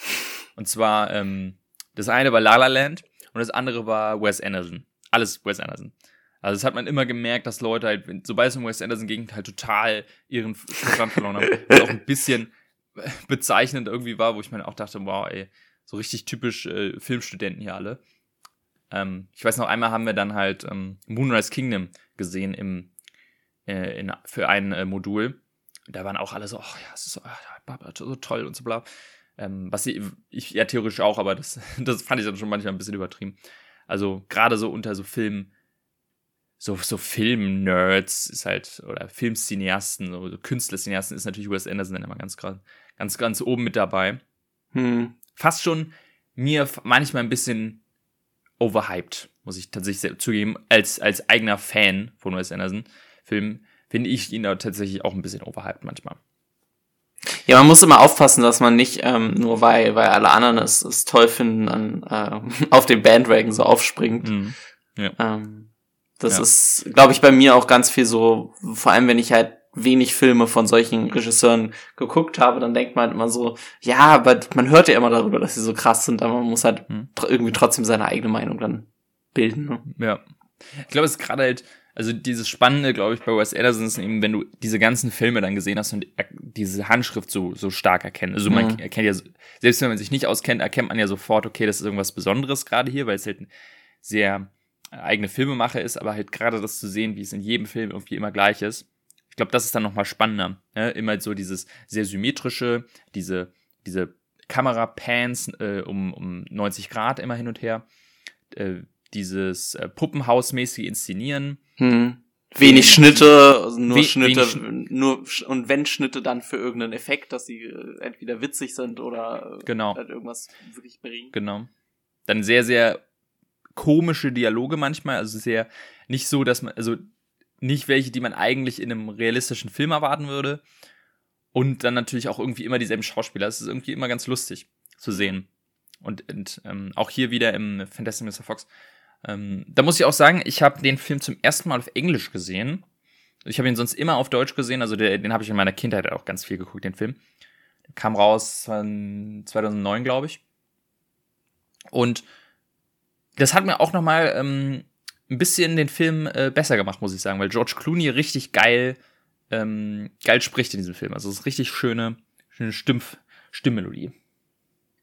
Und zwar, ähm, das eine war La La Land und das andere war Wes Anderson. Alles Wes Anderson. Also das hat man immer gemerkt, dass Leute halt, sobald es um Wes Anderson ging, halt total ihren Verstand verloren haben. Was auch ein bisschen bezeichnend irgendwie war, wo ich mir auch dachte, wow, ey, so richtig typisch äh, Filmstudenten hier alle. Ähm, ich weiß noch, einmal haben wir dann halt ähm, Moonrise Kingdom gesehen im, äh, in, für ein äh, Modul. Da waren auch alle so, oh ja, es ist so, oh, so toll und so bla. Ähm, was ich, ich, ja theoretisch auch, aber das, das fand ich dann schon manchmal ein bisschen übertrieben. Also gerade so unter so Filmen, so, so Film-Nerds ist halt, oder Filmcineasten, so, so Künstlercineasten ist natürlich Wes Anderson dann immer ganz, ganz, ganz oben mit dabei. Hm. Fast schon mir manchmal ein bisschen overhyped, muss ich tatsächlich zugeben, als, als eigener Fan von Wes Anderson Film finde ich ihn da tatsächlich auch ein bisschen overhyped manchmal. Ja, man muss immer aufpassen, dass man nicht ähm, nur weil, weil alle anderen es, es toll finden, an, äh, auf den Bandwagon so aufspringt. Mhm. Ja. Ähm, das ja. ist, glaube ich, bei mir auch ganz viel so, vor allem wenn ich halt wenig Filme von solchen Regisseuren geguckt habe, dann denkt man halt immer so, ja, aber man hört ja immer darüber, dass sie so krass sind, aber man muss halt mhm. irgendwie trotzdem seine eigene Meinung dann bilden. Ne? Ja. Ich glaube, es ist gerade halt, also dieses Spannende, glaube ich, bei Wes Anderson ist eben, wenn du diese ganzen Filme dann gesehen hast und diese Handschrift so, so stark erkennen. Also man mhm. erkennt ja, selbst wenn man sich nicht auskennt, erkennt man ja sofort, okay, das ist irgendwas Besonderes gerade hier, weil es halt sehr eigene Filmemacher ist, aber halt gerade das zu sehen, wie es in jedem Film irgendwie immer gleich ist. Ich glaube, das ist dann nochmal spannender. Ne? Immer so dieses sehr symmetrische, diese, diese Kamerapans äh, um, um 90 Grad immer hin und her, äh, dieses äh, Puppenhausmäßige Inszenieren. Hm. Wenig Schnitte, also nur We Schnitte, nur und wenn Schnitte dann für irgendeinen Effekt, dass sie äh, entweder witzig sind oder äh, genau. halt irgendwas wirklich bringen. Genau. Dann sehr, sehr komische Dialoge manchmal, also sehr nicht so, dass man, also nicht welche, die man eigentlich in einem realistischen Film erwarten würde. Und dann natürlich auch irgendwie immer dieselben Schauspieler. Es ist irgendwie immer ganz lustig zu sehen. Und, und ähm, auch hier wieder im Fantastic Mr. Fox. Ähm, da muss ich auch sagen, ich habe den Film zum ersten Mal auf Englisch gesehen. Ich habe ihn sonst immer auf Deutsch gesehen, also der, den habe ich in meiner Kindheit auch ganz viel geguckt, den Film. Kam raus 2009, glaube ich. Und das hat mir auch noch mal ähm, ein bisschen den Film äh, besser gemacht, muss ich sagen, weil George Clooney richtig geil, ähm, geil spricht in diesem Film. Also es ist richtig schöne, schöne Stimm Stimmmelodie.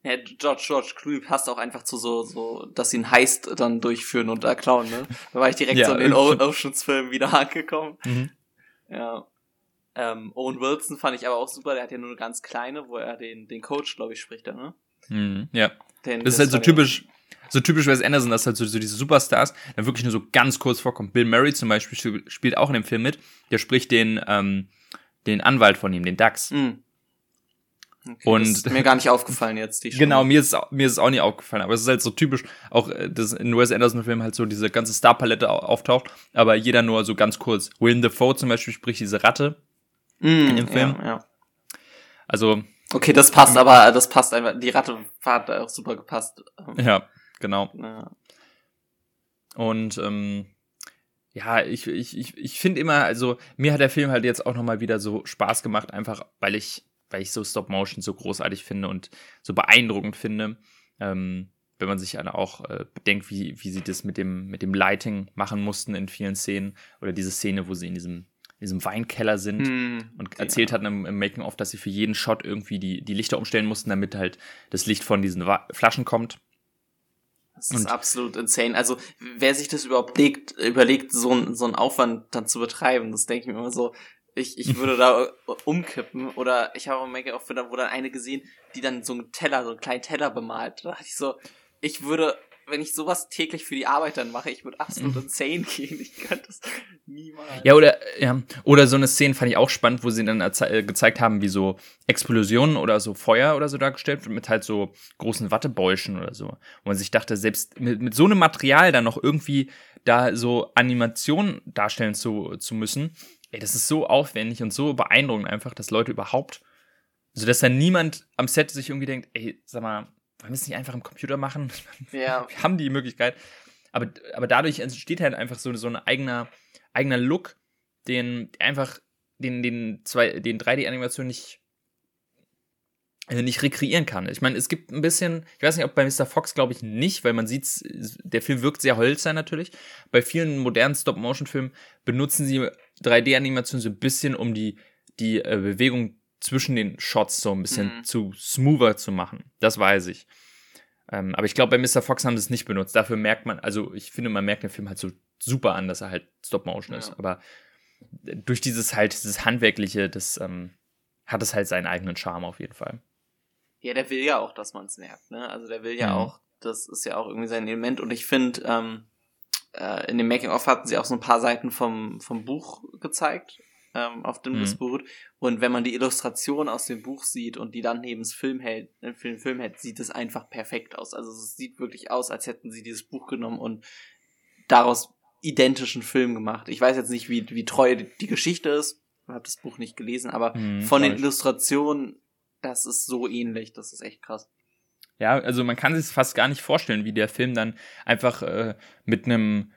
Ja, George, George Clooney passt auch einfach zu so, so, dass sie einen Heist dann durchführen und erklauen, ne? Da war ich direkt ja, so in den Oceans-Filmen wieder angekommen. Mhm. Ja. Ähm, Owen Wilson fand ich aber auch super, der hat ja nur eine ganz kleine, wo er den, den Coach, glaube ich, spricht, ne? Mhm, ja. Den, das ist halt so typisch, so typisch Wes Anderson, dass halt so, so diese Superstars dann wirklich nur so ganz kurz vorkommen. Bill Murray zum Beispiel spielt auch in dem Film mit. Der spricht den, ähm, den Anwalt von ihm, den Dax. Mhm. Okay, und ist mir gar nicht aufgefallen jetzt. Die genau, mir ist mir ist es auch nicht aufgefallen, aber es ist halt so typisch, auch äh, dass in Wes Anderson Filmen halt so diese ganze Starpalette auftaucht, aber jeder nur so ganz kurz. Willem Dafoe zum Beispiel spricht diese Ratte mm, in dem Film. Ja, ja. Also okay, das passt, aber das passt einfach. Die Ratte hat auch super gepasst. Ja, genau. Ja. Und ähm, ja, ich, ich, ich, ich finde immer, also mir hat der Film halt jetzt auch nochmal wieder so Spaß gemacht, einfach weil ich, weil ich so Stop Motion so großartig finde und so beeindruckend finde. Ähm, wenn man sich auch äh, bedenkt, wie, wie sie das mit dem, mit dem Lighting machen mussten in vielen Szenen. Oder diese Szene, wo sie in diesem, in diesem Weinkeller sind hm, und erzählt ja. hatten im, im Making-of, dass sie für jeden Shot irgendwie die, die Lichter umstellen mussten, damit halt das Licht von diesen Wa Flaschen kommt. Das ist und absolut insane. Also, wer sich das überhaupt legt, überlegt, so, ein, so einen Aufwand dann zu betreiben, das denke ich mir immer so, ich, ich würde da umkippen. Oder ich habe auch Make-up, wo dann eine gesehen, die dann so einen Teller, so einen kleinen Teller bemalt. Da dachte ich so, ich würde, wenn ich sowas täglich für die Arbeit dann mache, ich würde absolut mhm. insane gehen. Ich könnte das niemals. Ja, oder, ja, oder so eine Szene fand ich auch spannend, wo sie dann äh, gezeigt haben, wie so Explosionen oder so Feuer oder so dargestellt wird, mit halt so großen Wattebäuschen oder so. Wo man sich dachte, selbst mit, mit so einem Material dann noch irgendwie da so Animationen darstellen zu, zu müssen, ey, das ist so aufwendig und so beeindruckend einfach, dass Leute überhaupt, also dass dann niemand am Set sich irgendwie denkt, ey, sag mal, wollen wir es nicht einfach im Computer machen? Ja. Wir haben die Möglichkeit. Aber, aber dadurch entsteht halt einfach so, so ein eigener, eigener Look, den einfach den, den, den 3D-Animationen nicht, also nicht rekreieren kann. Ich meine, es gibt ein bisschen, ich weiß nicht, ob bei Mr. Fox glaube ich nicht, weil man sieht, der Film wirkt sehr hölzern natürlich. Bei vielen modernen Stop-Motion-Filmen benutzen sie 3D-Animationen so ein bisschen, um die, die äh, Bewegung zwischen den Shots so ein bisschen mhm. zu smoother zu machen. Das weiß ich. Ähm, aber ich glaube, bei Mr. Fox haben sie es nicht benutzt. Dafür merkt man, also ich finde, man merkt den Film halt so super an, dass er halt Stop-Motion ja. ist. Aber durch dieses halt, dieses Handwerkliche, das ähm, hat es halt seinen eigenen Charme auf jeden Fall. Ja, der will ja auch, dass man es merkt, ne? Also der will ja mhm. auch, das ist ja auch irgendwie sein Element. Und ich finde, ähm, äh, in dem Making-of hatten sie auch so ein paar Seiten vom, vom Buch gezeigt ähm, auf dem mhm. das beruht. Und wenn man die Illustration aus dem Buch sieht und die dann neben das Film hält, äh, für den Film hält, sieht es einfach perfekt aus. Also es sieht wirklich aus, als hätten sie dieses Buch genommen und daraus identischen Film gemacht. Ich weiß jetzt nicht, wie, wie treu die Geschichte ist. Ich habe das Buch nicht gelesen, aber mhm, von den Illustrationen, das ist so ähnlich. Das ist echt krass. Ja, also man kann sich fast gar nicht vorstellen, wie der Film dann einfach äh, mit einem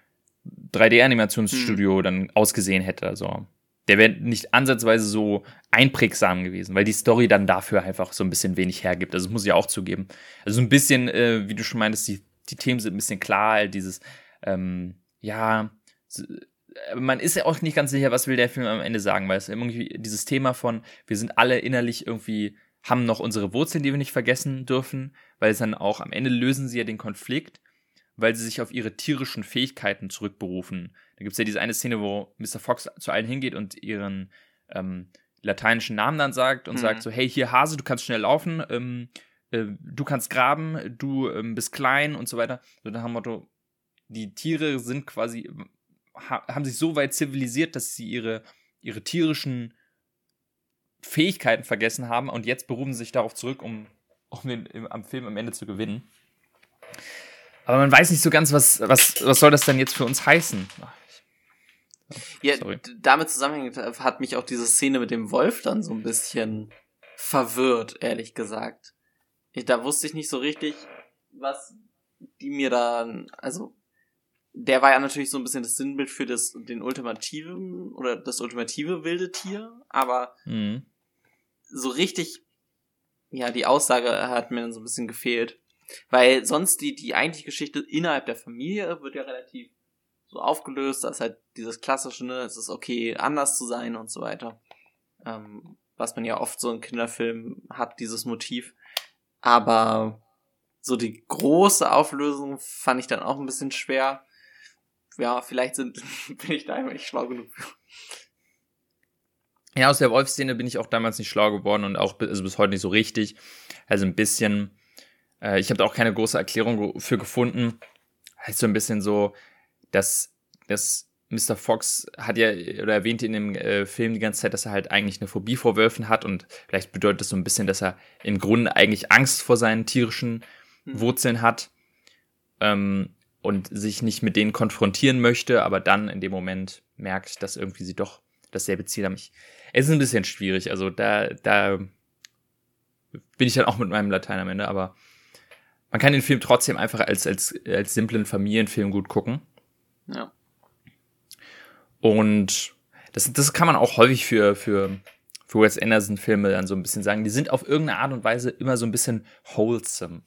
3D-Animationsstudio hm. dann ausgesehen hätte. Also der wäre nicht ansatzweise so einprägsam gewesen, weil die Story dann dafür einfach so ein bisschen wenig hergibt. Also das muss ich auch zugeben. Also so ein bisschen, äh, wie du schon meintest, die, die Themen sind ein bisschen klar, dieses, ähm, ja, man ist ja auch nicht ganz sicher, was will der Film am Ende sagen, weil es irgendwie dieses Thema von, wir sind alle innerlich irgendwie, haben noch unsere Wurzeln, die wir nicht vergessen dürfen, weil es dann auch am Ende lösen sie ja den Konflikt weil sie sich auf ihre tierischen Fähigkeiten zurückberufen. Da gibt es ja diese eine Szene, wo Mr. Fox zu allen hingeht und ihren ähm, lateinischen Namen dann sagt und mhm. sagt so, hey, hier Hase, du kannst schnell laufen, ähm, äh, du kannst graben, du ähm, bist klein und so weiter. So nach dem Motto, die Tiere sind quasi, ha haben sich so weit zivilisiert, dass sie ihre, ihre tierischen Fähigkeiten vergessen haben und jetzt berufen sie sich darauf zurück, um, um den, im, am Film am Ende zu gewinnen. Aber man weiß nicht so ganz, was, was, was soll das denn jetzt für uns heißen? Ja, Sorry. damit zusammenhängend hat mich auch diese Szene mit dem Wolf dann so ein bisschen verwirrt, ehrlich gesagt. Ich, da wusste ich nicht so richtig, was die mir da, also der war ja natürlich so ein bisschen das Sinnbild für das, den ultimativen oder das ultimative wilde Tier, aber mhm. so richtig, ja, die Aussage hat mir dann so ein bisschen gefehlt. Weil sonst die, die eigentliche Geschichte innerhalb der Familie wird ja relativ so aufgelöst, dass halt dieses klassische, ne, es ist okay, anders zu sein und so weiter. Ähm, was man ja oft so in Kinderfilmen hat, dieses Motiv. Aber so die große Auflösung fand ich dann auch ein bisschen schwer. Ja, vielleicht sind, bin ich da nicht schlau genug. Ja, aus der Wolf-Szene bin ich auch damals nicht schlau geworden und auch bis, also bis heute nicht so richtig. Also ein bisschen äh, ich habe da auch keine große Erklärung für gefunden. Heißt so ein bisschen so, dass, dass Mr. Fox hat ja oder erwähnt in dem äh, Film die ganze Zeit, dass er halt eigentlich eine Phobie vor Wölfen hat und vielleicht bedeutet das so ein bisschen, dass er im Grunde eigentlich Angst vor seinen tierischen mhm. Wurzeln hat ähm, und sich nicht mit denen konfrontieren möchte, aber dann in dem Moment merkt, dass irgendwie sie doch dasselbe Ziel haben. Ich, es ist ein bisschen schwierig, also da, da bin ich dann auch mit meinem Latein am Ende, aber man kann den Film trotzdem einfach als, als, als simplen Familienfilm gut gucken. Ja. Und das, das kann man auch häufig für, für, für Wes Anderson-Filme dann so ein bisschen sagen. Die sind auf irgendeine Art und Weise immer so ein bisschen wholesome.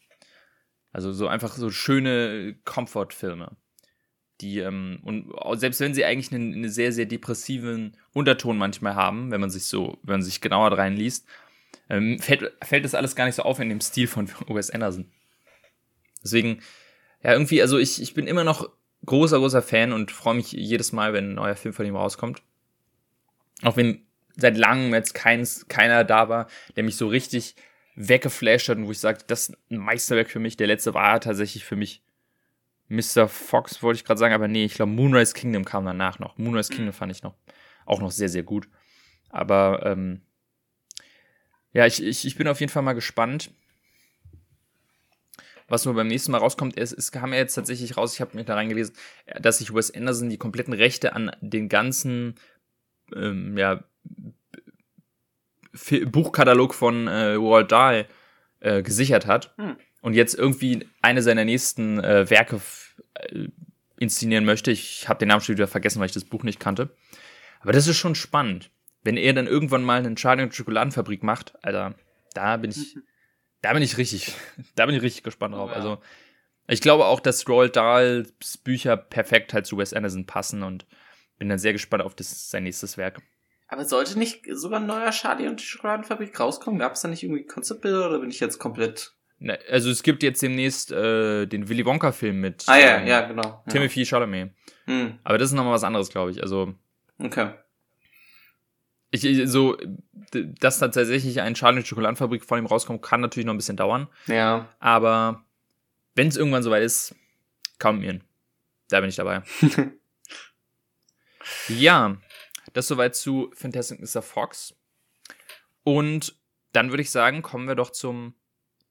Also so einfach so schöne Comfort-Filme. Die, ähm, und selbst wenn sie eigentlich einen, einen, sehr, sehr depressiven Unterton manchmal haben, wenn man sich so, wenn man sich genauer reinliest, ähm, fällt, fällt das alles gar nicht so auf in dem Stil von Wes Anderson. Deswegen, ja, irgendwie, also ich, ich bin immer noch großer, großer Fan und freue mich jedes Mal, wenn ein neuer Film von ihm rauskommt. Auch wenn seit langem jetzt keins, keiner da war, der mich so richtig weggeflasht hat und wo ich sagte, das ist ein Meisterwerk für mich. Der letzte war tatsächlich für mich Mr. Fox, wollte ich gerade sagen, aber nee, ich glaube Moonrise Kingdom kam danach noch. Moonrise Kingdom fand ich noch auch noch sehr, sehr gut. Aber ähm, ja, ich, ich, ich bin auf jeden Fall mal gespannt was nur beim nächsten Mal rauskommt, ist, es kam ja jetzt tatsächlich raus, ich habe mir da reingelesen, dass sich Wes Anderson die kompletten Rechte an den ganzen ähm, ja, Buchkatalog von äh, Roald Dahl äh, gesichert hat hm. und jetzt irgendwie eine seiner nächsten äh, Werke äh, inszenieren möchte. Ich habe den Namen schon wieder vergessen, weil ich das Buch nicht kannte. Aber das ist schon spannend. Wenn er dann irgendwann mal eine Charlie und Schokoladenfabrik macht, Alter, da bin ich, Da bin ich richtig, da bin ich richtig gespannt drauf. Oh, ja. Also, ich glaube auch, dass Roald Dahls Bücher perfekt halt zu Wes Anderson passen und bin dann sehr gespannt auf das, sein nächstes Werk. Aber sollte nicht sogar ein neuer Charlie und die Schokoladenfabrik rauskommen? Gab es da nicht irgendwie Konzeptbilder oder bin ich jetzt komplett. Ne, also es gibt jetzt demnächst äh, den Willy Wonka-Film mit ah, ja, ähm, ja, genau. Timothy ja. Chalamet. Hm. Aber das ist nochmal was anderes, glaube ich. Also. Okay ich, so, dass tatsächlich ein Charlie Schokoladenfabrik von ihm rauskommt, kann natürlich noch ein bisschen dauern. Ja. Aber wenn es irgendwann soweit ist, kaum mir. Da bin ich dabei. ja, das soweit zu Fantastic Mr. Fox. Und dann würde ich sagen, kommen wir doch zum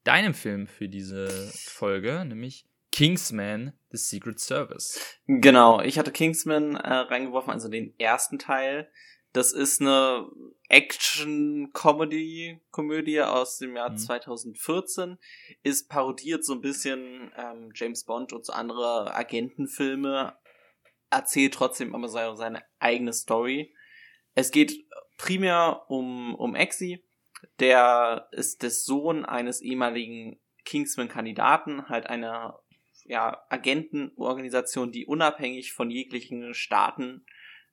deinem Film für diese Folge, nämlich Kingsman, The Secret Service. Genau, ich hatte Kingsman äh, reingeworfen, also den ersten Teil. Das ist eine Action-Comedy-Komödie aus dem Jahr mhm. 2014. Ist parodiert so ein bisschen ähm, James Bond und so andere Agentenfilme. Erzählt trotzdem aber seine eigene Story. Es geht primär um, um Exi. Der ist der Sohn eines ehemaligen Kingsman-Kandidaten, halt einer ja, Agentenorganisation, die unabhängig von jeglichen Staaten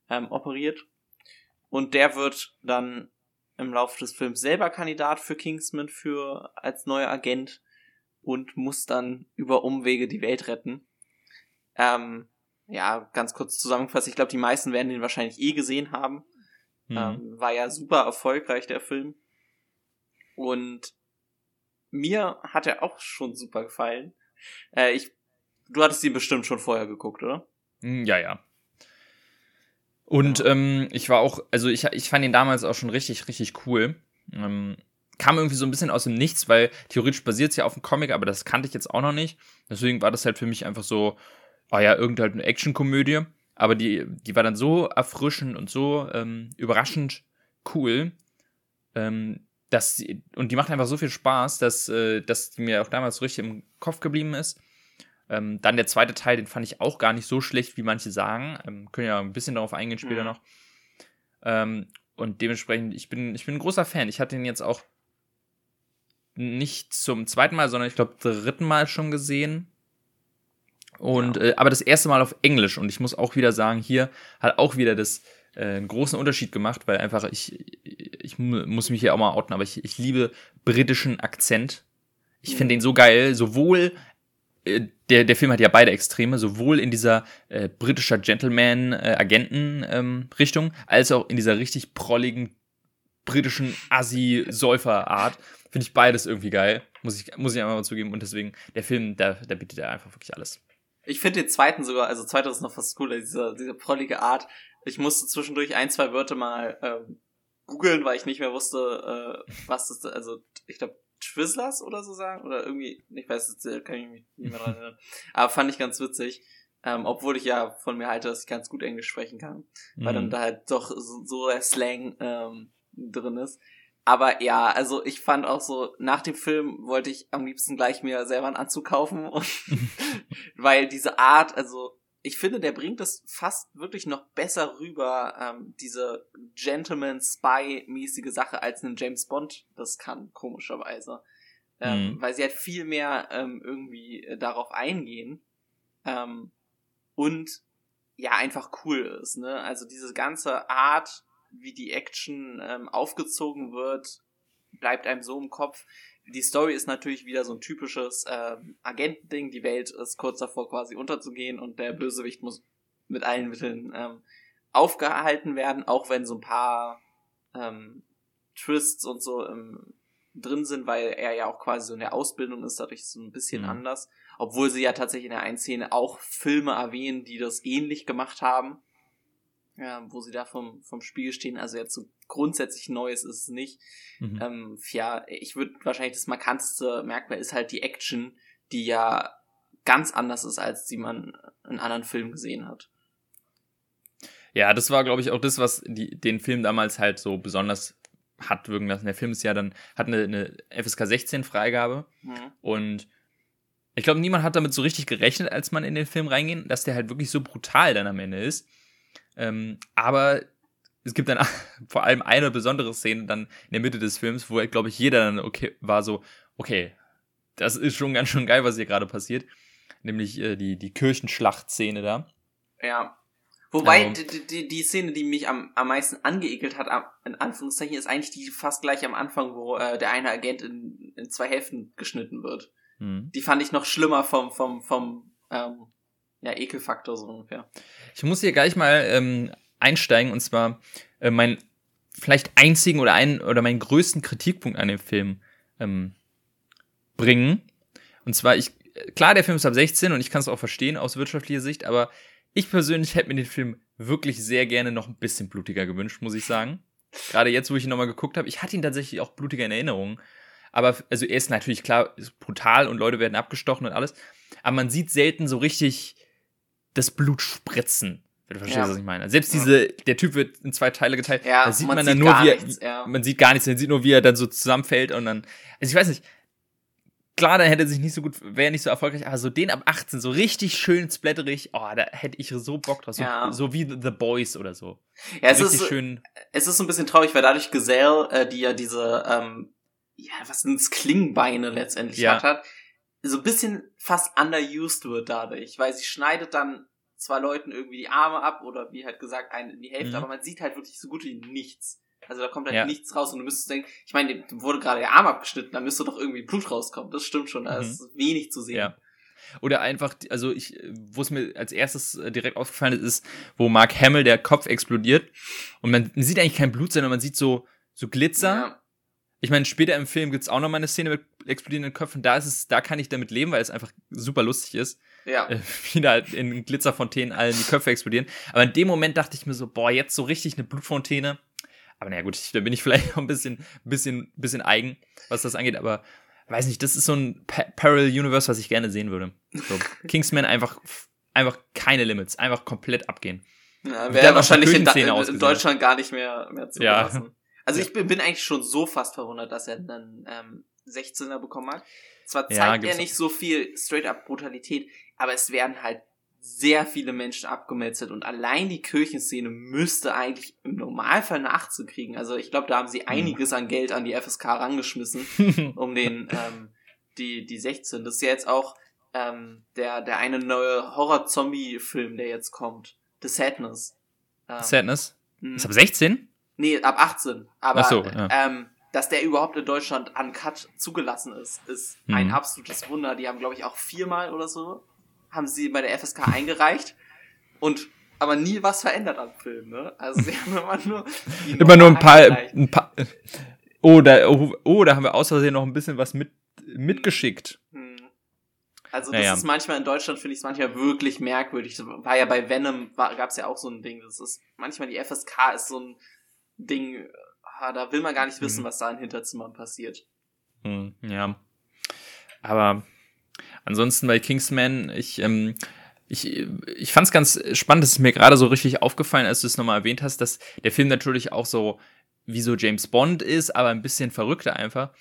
ähm, operiert. Und der wird dann im Laufe des Films selber Kandidat für Kingsman für als neuer Agent und muss dann über Umwege die Welt retten. Ähm, ja, ganz kurz zusammengefasst, ich glaube, die meisten werden den wahrscheinlich eh gesehen haben. Mhm. Ähm, war ja super erfolgreich, der Film. Und mir hat er auch schon super gefallen. Äh, ich, du hattest ihn bestimmt schon vorher geguckt, oder? Hm, ja, ja. Und ja. ähm, ich war auch, also ich, ich fand ihn damals auch schon richtig, richtig cool. Ähm, kam irgendwie so ein bisschen aus dem Nichts, weil theoretisch basiert es ja auf dem Comic, aber das kannte ich jetzt auch noch nicht. Deswegen war das halt für mich einfach so, oh ja, irgendeine halt Actionkomödie. Aber die, die war dann so erfrischend und so ähm, überraschend cool, ähm, dass sie, und die macht einfach so viel Spaß, dass, äh, dass die mir auch damals so richtig im Kopf geblieben ist. Ähm, dann der zweite Teil, den fand ich auch gar nicht so schlecht, wie manche sagen. Ähm, können ja ein bisschen darauf eingehen später mhm. noch. Ähm, und dementsprechend, ich bin, ich bin ein großer Fan. Ich hatte ihn jetzt auch nicht zum zweiten Mal, sondern ich glaube dritten Mal schon gesehen. Und ja. äh, aber das erste Mal auf Englisch. Und ich muss auch wieder sagen, hier hat auch wieder das äh, einen großen Unterschied gemacht, weil einfach ich, ich muss mich hier auch mal outen, aber ich, ich liebe britischen Akzent. Ich finde mhm. den so geil, sowohl der, der Film hat ja beide Extreme, sowohl in dieser äh, britischer Gentleman-Agenten-Richtung, äh, ähm, als auch in dieser richtig prolligen britischen Assi-Säufer-Art. Finde ich beides irgendwie geil. Muss ich, muss ich einfach mal zugeben. Und deswegen, der Film, da, da bietet er einfach wirklich alles. Ich finde den zweiten sogar, also zweiter ist noch fast cooler, diese, diese prollige Art. Ich musste zwischendurch ein, zwei Wörter mal ähm, googeln, weil ich nicht mehr wusste, äh, was das, also ich glaube, Twizzlers oder so sagen. Oder irgendwie, ich weiß, jetzt kann ich mich nicht mehr dran erinnern. Aber fand ich ganz witzig. Ähm, obwohl ich ja von mir halte, dass ich ganz gut Englisch sprechen kann. Mhm. Weil dann mhm. da halt doch so, so der Slang ähm, drin ist. Aber ja, also ich fand auch so, nach dem Film wollte ich am liebsten gleich mir selber einen Anzug kaufen. Und weil diese Art, also ich finde, der bringt es fast wirklich noch besser rüber, ähm, diese Gentleman-Spy-mäßige Sache, als ein James Bond das kann, komischerweise. Ähm, mhm. Weil sie halt viel mehr ähm, irgendwie äh, darauf eingehen ähm, und ja, einfach cool ist, ne? Also diese ganze Art, wie die Action ähm, aufgezogen wird, bleibt einem so im Kopf. Die Story ist natürlich wieder so ein typisches äh, Agentending. Die Welt ist kurz davor quasi unterzugehen und der Bösewicht muss mit allen Mitteln ähm, aufgehalten werden, auch wenn so ein paar ähm, Twists und so ähm, drin sind, weil er ja auch quasi so in der Ausbildung ist, dadurch so ein bisschen mhm. anders. Obwohl sie ja tatsächlich in der einen Szene auch Filme erwähnen, die das ähnlich gemacht haben ja, wo sie da vom, vom Spiel stehen. Also jetzt so grundsätzlich Neues ist es nicht. Mhm. Ähm, ja, ich würde wahrscheinlich das markanteste Merkmal ist halt die Action, die ja ganz anders ist, als die man in anderen Filmen gesehen hat. Ja, das war, glaube ich, auch das, was die, den Film damals halt so besonders hat wirken lassen. Der Film ist ja dann, hat eine, eine FSK 16 Freigabe mhm. und ich glaube, niemand hat damit so richtig gerechnet, als man in den Film reinging, dass der halt wirklich so brutal dann am Ende ist. Ähm, aber es gibt dann vor allem eine besondere Szene dann in der Mitte des Films, wo, glaube ich, jeder dann okay war so, okay, das ist schon ganz schön geil, was hier gerade passiert. Nämlich äh, die, die Kirchenschlachtszene da. Ja. Wobei, also, die, die, die Szene, die mich am, am meisten angeekelt hat, in Anführungszeichen, ist eigentlich die fast gleich am Anfang, wo äh, der eine Agent in, in zwei Hälften geschnitten wird. Mhm. Die fand ich noch schlimmer vom, vom, vom ähm, ja, Ekelfaktor so ungefähr. Ich muss hier gleich mal ähm, einsteigen und zwar äh, mein vielleicht einzigen oder einen oder meinen größten Kritikpunkt an dem Film ähm, bringen. Und zwar, ich, klar, der Film ist ab 16 und ich kann es auch verstehen aus wirtschaftlicher Sicht, aber ich persönlich hätte mir den Film wirklich sehr gerne noch ein bisschen blutiger gewünscht, muss ich sagen. Gerade jetzt, wo ich ihn nochmal geguckt habe, ich hatte ihn tatsächlich auch blutiger in Erinnerung. Aber, also er ist natürlich klar, ist brutal und Leute werden abgestochen und alles. Aber man sieht selten so richtig das Blut spritzen. Wenn du verstehst, ja. was ich meine. Selbst diese, der Typ wird in zwei Teile geteilt. Ja, da sieht man, man dann nur, wie er, nichts, ja. man sieht gar nichts, man sieht nur, wie er dann so zusammenfällt und dann, also ich weiß nicht, klar, dann hätte er sich nicht so gut, wäre nicht so erfolgreich, aber so den ab 18, so richtig schön splatterig, oh, da hätte ich so Bock drauf. So, ja. so wie The Boys oder so. Ja, es richtig ist, schön. Es ist ein bisschen traurig, weil dadurch Gesell, äh, die ja diese, ähm, ja, was sind's, Klingbeine letztendlich ja. hat, so ein bisschen fast underused wird dadurch, weil sie schneidet dann zwei Leuten irgendwie die Arme ab oder wie halt gesagt, einen in die Hälfte, mhm. aber man sieht halt wirklich so gut wie nichts. Also da kommt halt ja. nichts raus und du müsstest denken, ich meine, dem wurde gerade der Arm abgeschnitten, da müsste doch irgendwie Blut rauskommen. Das stimmt schon, da mhm. ist wenig zu sehen. Ja. Oder einfach, also ich, wo es mir als erstes äh, direkt aufgefallen ist, ist, wo Mark Hamill der Kopf explodiert und man sieht eigentlich kein Blut, sondern man sieht so, so Glitzer. Ja. Ich meine, später im Film gibt's auch noch mal eine Szene mit explodierenden Köpfen. Da ist es, da kann ich damit leben, weil es einfach super lustig ist. Ja. Äh, wie da in Glitzerfontänen allen die Köpfe explodieren. Aber in dem Moment dachte ich mir so, boah, jetzt so richtig eine Blutfontäne. Aber naja, gut, da bin ich vielleicht auch ein bisschen, bisschen, bisschen eigen, was das angeht. Aber weiß nicht, das ist so ein pa Parallel Universe, was ich gerne sehen würde. So, Kingsman einfach, einfach keine Limits, einfach komplett abgehen. Ja, wäre wahrscheinlich in, in, Deutschland gar nicht mehr, mehr zu ja. Also ich bin, bin eigentlich schon so fast verwundert, dass er einen ähm, 16er bekommen hat. Zwar zeigt ja, er nicht so viel straight-up Brutalität, aber es werden halt sehr viele Menschen abgemetzelt und allein die Kirchenszene müsste eigentlich im Normalfall eine 18 kriegen. Also ich glaube, da haben sie hm. einiges an Geld an die FSK rangeschmissen, um den ähm, die die 16. Das ist ja jetzt auch ähm, der der eine neue Horror-Zombie-Film, der jetzt kommt, The Sadness. Ähm, Sadness. Hm. Ist ab 16? Nee, ab 18. Aber so, ja. ähm, dass der überhaupt in Deutschland uncut zugelassen ist, ist mhm. ein absolutes Wunder. Die haben, glaube ich, auch viermal oder so, haben sie bei der FSK eingereicht und aber nie was verändert am Film, ne? Also sie haben immer nur immer nur ein paar, ein paar oh, da, oh, oh, da haben wir aus Versehen noch ein bisschen was mit mitgeschickt. Hm. Also das naja. ist manchmal in Deutschland finde ich es manchmal wirklich merkwürdig. War ja bei Venom gab es ja auch so ein Ding. Das ist manchmal die FSK ist so ein Ding, ah, da will man gar nicht wissen, mhm. was da in Hinterzimmern passiert. Mhm, ja. Aber ansonsten bei Kingsman, ich, ähm, ich, ich fand es ganz spannend, das ist mir gerade so richtig aufgefallen, als du es nochmal erwähnt hast, dass der Film natürlich auch so wie so James Bond ist, aber ein bisschen verrückter einfach.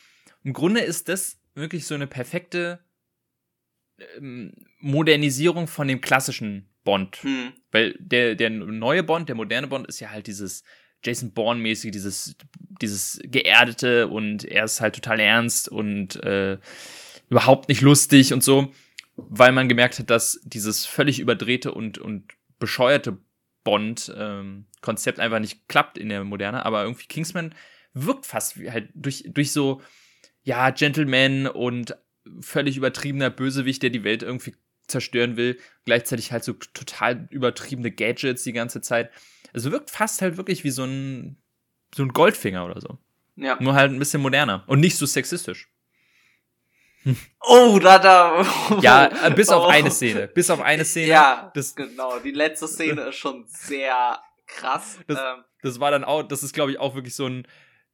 Im Grunde ist das wirklich so eine perfekte ähm, Modernisierung von dem klassischen Bond. Hm. Weil der, der neue Bond, der moderne Bond ist ja halt dieses Jason Bourne-mäßige, dieses, dieses geerdete und er ist halt total ernst und äh, überhaupt nicht lustig und so, weil man gemerkt hat, dass dieses völlig überdrehte und, und bescheuerte Bond-Konzept ähm, einfach nicht klappt in der Moderne, aber irgendwie Kingsman wirkt fast wie halt durch, durch so, ja, Gentleman und völlig übertriebener Bösewicht, der die Welt irgendwie zerstören will, gleichzeitig halt so total übertriebene Gadgets die ganze Zeit. Es wirkt fast halt wirklich wie so ein, so ein Goldfinger oder so. Ja. Nur halt ein bisschen moderner und nicht so sexistisch. Oh, da, da. ja, äh, bis auf oh. eine Szene. Bis auf eine Szene. Ja, das, genau. Die letzte Szene ist schon sehr krass. Das, ähm. das war dann auch, das ist, glaube ich, auch wirklich so ein,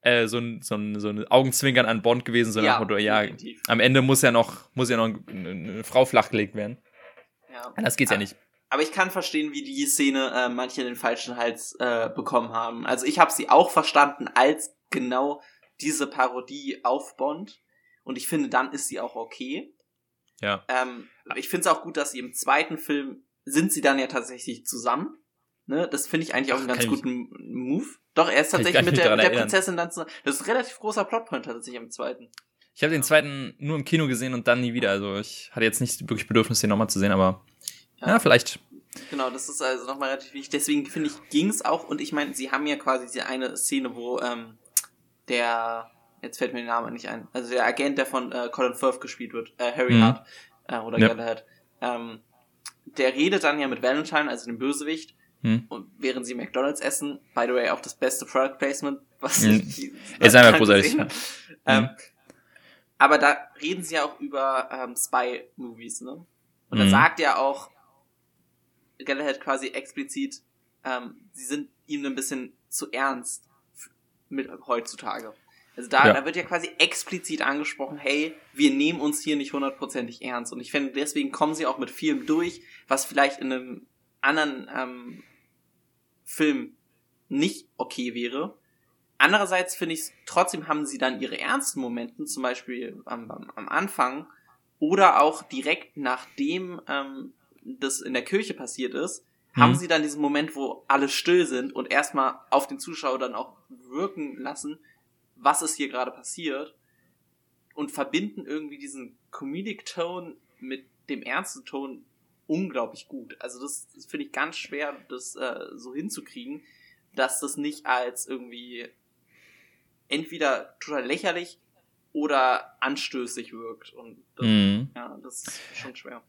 äh, so ein, so ein, so ein Augenzwinkern an Bond gewesen, so ja, nach Motto, ja, definitiv. am Ende muss ja noch, muss ja noch eine, Frau flachgelegt werden. Ja. Das geht's ja nicht. Aber ich kann verstehen, wie die Szene äh, manche den falschen Hals äh, bekommen haben. Also ich habe sie auch verstanden als genau diese Parodie auf Bond. Und ich finde, dann ist sie auch okay. Ja. Ähm, ich finde es auch gut, dass sie im zweiten Film sind sie dann ja tatsächlich zusammen. Ne? Das finde ich eigentlich auch Ach, einen ganz guten Move. Doch, er ist tatsächlich mit der, mit der Prinzessin dann zusammen. Das ist ein relativ großer Plotpoint tatsächlich im zweiten. Ich habe den zweiten nur im Kino gesehen und dann nie wieder. Also ich hatte jetzt nicht wirklich Bedürfnis, den nochmal zu sehen, aber ja, ja vielleicht. Genau, das ist also nochmal relativ wichtig. Deswegen finde ich, ging es auch. Und ich meine, sie haben ja quasi diese eine Szene, wo ähm, der, jetzt fällt mir der Name nicht ein, also der Agent, der von äh, Colin Firth gespielt wird, äh, Harry mhm. Hart äh, oder ja. Galahad, ähm, der redet dann ja mit Valentine, also dem Bösewicht, hm. Und während sie McDonalds essen, by the way auch das beste Product Placement, was hm. ich ist einfach großartig. Ähm, hm. Aber da reden sie ja auch über ähm, Spy-Movies, ne? Und da hm. sagt er auch Galahad quasi explizit, ähm, sie sind ihm ein bisschen zu ernst mit heutzutage. Also da, ja. da wird ja quasi explizit angesprochen, hey, wir nehmen uns hier nicht hundertprozentig ernst. Und ich finde, deswegen kommen sie auch mit vielem durch, was vielleicht in einem anderen ähm, Film nicht okay wäre. Andererseits finde ich trotzdem haben sie dann ihre ernsten Momente, zum Beispiel am, am Anfang oder auch direkt nachdem ähm, das in der Kirche passiert ist, mhm. haben sie dann diesen Moment, wo alle still sind und erstmal auf den Zuschauer dann auch wirken lassen, was ist hier gerade passiert und verbinden irgendwie diesen Comedic Tone mit dem ernsten Ton unglaublich gut. Also das, das finde ich ganz schwer, das äh, so hinzukriegen, dass das nicht als irgendwie entweder total lächerlich oder anstößig wirkt. Und das, mhm. ja, das ist schon schwer.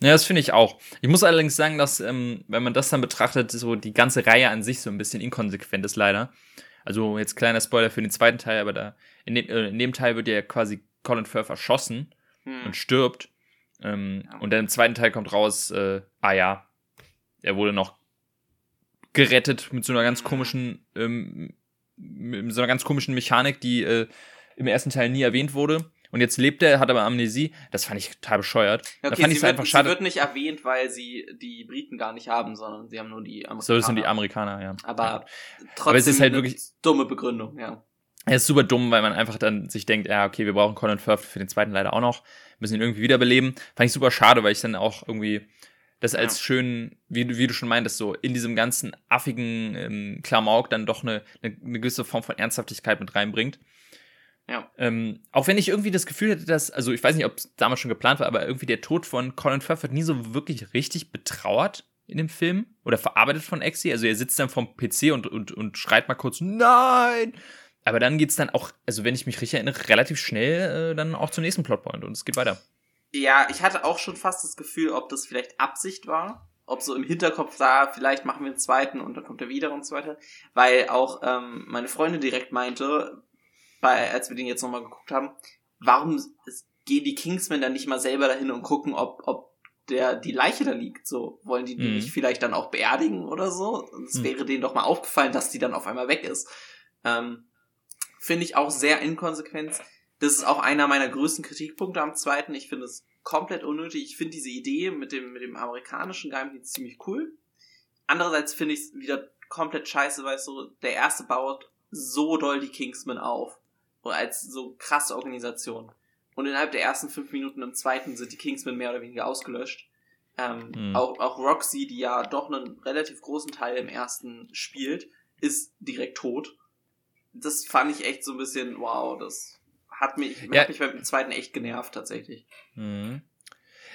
Ja, das finde ich auch. Ich muss allerdings sagen, dass, ähm, wenn man das dann betrachtet, so die ganze Reihe an sich so ein bisschen inkonsequent ist, leider. Also jetzt kleiner Spoiler für den zweiten Teil, aber da in dem, äh, in dem Teil wird ja quasi Colin Firth erschossen hm. und stirbt. Ähm, ja. Und dann im zweiten Teil kommt raus, äh, ah ja, er wurde noch gerettet mit so einer ganz komischen, ähm, mit so einer ganz komischen Mechanik, die äh, im ersten Teil nie erwähnt wurde. Und jetzt lebt er, hat aber Amnesie. Das fand ich total bescheuert. Okay, da fand ich es einfach schade. Sie wird nicht erwähnt, weil sie die Briten gar nicht haben, sondern sie haben nur die Amerikaner. So, das sind die Amerikaner, ja. Aber ja. trotzdem aber es ist halt wirklich dumme Begründung, ja. Es ist super dumm, weil man einfach dann sich denkt, ja, okay, wir brauchen Colin Firth für den zweiten leider auch noch, müssen ihn irgendwie wiederbeleben. Fand ich super schade, weil ich dann auch irgendwie das als ja. schön, wie, wie du schon meintest, so in diesem ganzen affigen ähm, Klamauk dann doch eine, eine, eine gewisse Form von Ernsthaftigkeit mit reinbringt. Ja. Ähm, auch wenn ich irgendwie das Gefühl hatte, dass, also ich weiß nicht, ob es damals schon geplant war, aber irgendwie der Tod von Colin Firth wird nie so wirklich richtig betrauert in dem Film oder verarbeitet von Exi. Also er sitzt dann vom PC und, und, und schreit mal kurz, nein! Aber dann geht's dann auch, also wenn ich mich richtig erinnere, relativ schnell äh, dann auch zum nächsten Plotpoint und es geht weiter. Ja, ich hatte auch schon fast das Gefühl, ob das vielleicht Absicht war, ob so im Hinterkopf da, vielleicht machen wir einen zweiten und dann kommt er wieder und so weiter. Weil auch ähm, meine Freundin direkt meinte, bei, als wir den jetzt nochmal geguckt haben, warum gehen die Kingsmen dann nicht mal selber dahin und gucken, ob, ob der die Leiche da liegt. So, wollen die mhm. nicht vielleicht dann auch beerdigen oder so? Es mhm. wäre denen doch mal aufgefallen, dass die dann auf einmal weg ist. Ähm, Finde ich auch sehr inkonsequent. Das ist auch einer meiner größten Kritikpunkte am zweiten. Ich finde es komplett unnötig. Ich finde diese Idee mit dem, mit dem amerikanischen Geheimdienst ziemlich cool. Andererseits finde ich es wieder komplett scheiße, weil so, der erste baut so doll die Kingsmen auf. Als so krasse Organisation. Und innerhalb der ersten fünf Minuten im zweiten sind die Kingsmen mehr oder weniger ausgelöscht. Ähm, mhm. auch, auch Roxy, die ja doch einen relativ großen Teil im ersten spielt, ist direkt tot. Das fand ich echt so ein bisschen, wow, das hat mich, ja. hat mich beim zweiten echt genervt tatsächlich. Mhm.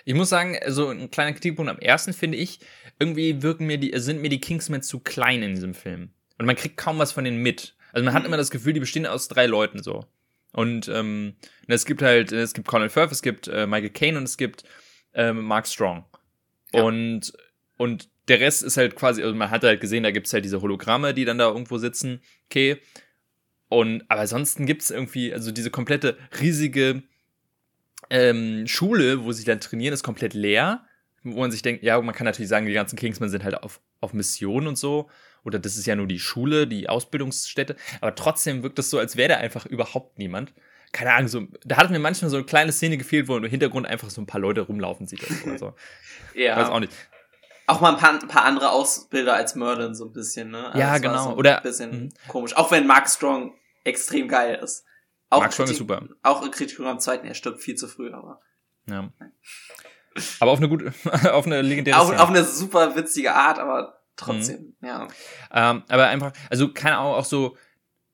Ich muss sagen, so ein kleiner Kritikpunkt am ersten finde ich, irgendwie wirken mir die, sind mir die Kingsmen zu klein in diesem Film. Und man kriegt kaum was von denen mit. Also man hat immer das Gefühl, die bestehen aus drei Leuten so. Und ähm, es gibt halt, es gibt Colin Firth, es gibt äh, Michael Caine und es gibt ähm, Mark Strong. Ja. Und, und der Rest ist halt quasi, also man hat halt gesehen, da gibt's halt diese Hologramme, die dann da irgendwo sitzen. Okay. Und, aber ansonsten gibt's irgendwie, also diese komplette riesige ähm, Schule, wo sie dann trainieren, ist komplett leer. Wo man sich denkt, ja, man kann natürlich sagen, die ganzen Kingsmen sind halt auf, auf Mission und so. Oder das ist ja nur die Schule, die Ausbildungsstätte. Aber trotzdem wirkt das so, als wäre da einfach überhaupt niemand keine Ahnung, so, da hat mir manchmal so eine kleine Szene gefehlt, wo im Hintergrund einfach so ein paar Leute rumlaufen sieht oder so. ja. Weiß auch nicht. Auch mal ein paar, ein paar andere Ausbilder als Merlin so ein bisschen, ne? Also ja, genau. So oder ein bisschen mh. komisch. Auch wenn Mark Strong extrem geil ist. Auch Mark Strong ist super. Auch Kritik am zweiten, er stirbt viel zu früh, aber. Ja. Aber auf eine gute, auf eine legendäre auf, auf eine super witzige Art, aber trotzdem, mhm. ja. Ähm, aber einfach, also keine Ahnung, auch so,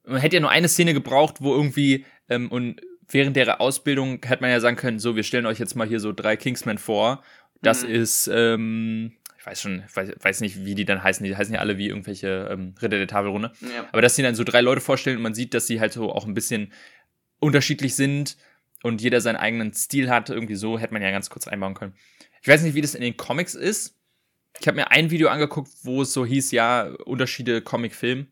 man hätte ja nur eine Szene gebraucht, wo irgendwie ähm, und während der Ausbildung hätte man ja sagen können, so, wir stellen euch jetzt mal hier so drei Kingsmen vor. Das mhm. ist, ähm, ich weiß schon, ich weiß, weiß, nicht, wie die dann heißen. Die heißen ja alle wie irgendwelche ähm, Ritter der Tafelrunde. Ja. Aber dass sie dann so drei Leute vorstellen und man sieht, dass sie halt so auch ein bisschen unterschiedlich sind und jeder seinen eigenen Stil hat, irgendwie so, hätte man ja ganz kurz einbauen können. Ich weiß nicht, wie das in den Comics ist. Ich habe mir ein Video angeguckt, wo es so hieß, ja, Unterschiede Comic-Film.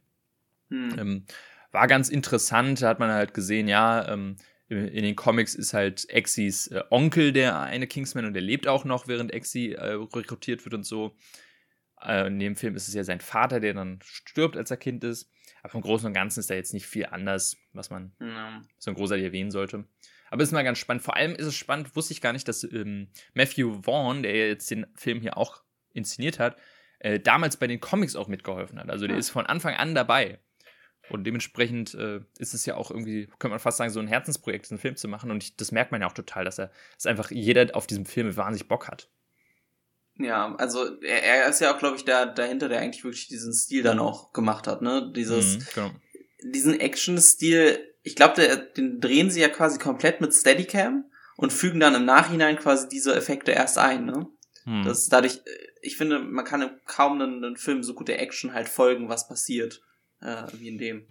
Hm. Ähm, war ganz interessant. Da hat man halt gesehen, ja, ähm, in den Comics ist halt Exis äh, Onkel der eine Kingsman und der lebt auch noch, während Exi äh, rekrutiert wird und so. Äh, in dem Film ist es ja sein Vater, der dann stirbt, als er Kind ist. Aber im Großen und Ganzen ist da jetzt nicht viel anders, was man ja. so großartig erwähnen sollte. Aber es ist mal ganz spannend. Vor allem ist es spannend, wusste ich gar nicht, dass ähm, Matthew Vaughn, der jetzt den Film hier auch inszeniert hat, äh, damals bei den Comics auch mitgeholfen hat. Also der ja. ist von Anfang an dabei. Und dementsprechend äh, ist es ja auch irgendwie, könnte man fast sagen, so ein Herzensprojekt, einen Film zu machen. Und ich, das merkt man ja auch total, dass er, dass einfach jeder auf diesem Film wahnsinnig Bock hat. Ja, also er, er ist ja auch, glaube ich, der dahinter, der eigentlich wirklich diesen Stil dann auch gemacht hat, ne? Dieses, mhm, genau. diesen Action-Stil, ich glaube, den drehen sie ja quasi komplett mit Steadicam und fügen dann im Nachhinein quasi diese Effekte erst ein, ne? Mhm. Das ist dadurch, ich finde, man kann kaum einen, einen Film so gute Action halt folgen, was passiert äh, wie in dem.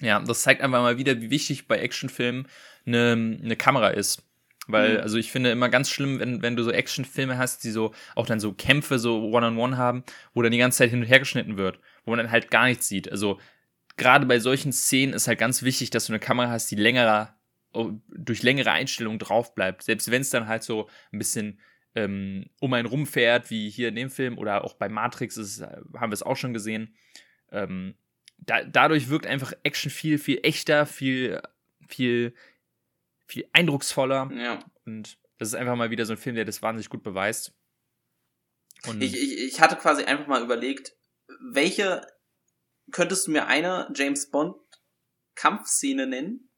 Ja, das zeigt einfach mal wieder, wie wichtig bei Actionfilmen eine, eine Kamera ist. Weil, mhm. also ich finde immer ganz schlimm, wenn, wenn du so Actionfilme hast, die so auch dann so Kämpfe so One-on-One -on -one haben, wo dann die ganze Zeit hin und her geschnitten wird, wo man dann halt gar nichts sieht. Also gerade bei solchen Szenen ist halt ganz wichtig, dass du eine Kamera hast, die längere, oh, durch längere Einstellungen drauf bleibt. Selbst wenn es dann halt so ein bisschen ähm, um einen rumfährt, wie hier in dem Film oder auch bei Matrix ist, haben wir es auch schon gesehen. Ähm, da, dadurch wirkt einfach Action viel, viel echter, viel, viel, viel eindrucksvoller. Ja. Und das ist einfach mal wieder so ein Film, der das wahnsinnig gut beweist. Und ich, ich, ich hatte quasi einfach mal überlegt, welche könntest du mir eine James Bond Kampfszene nennen,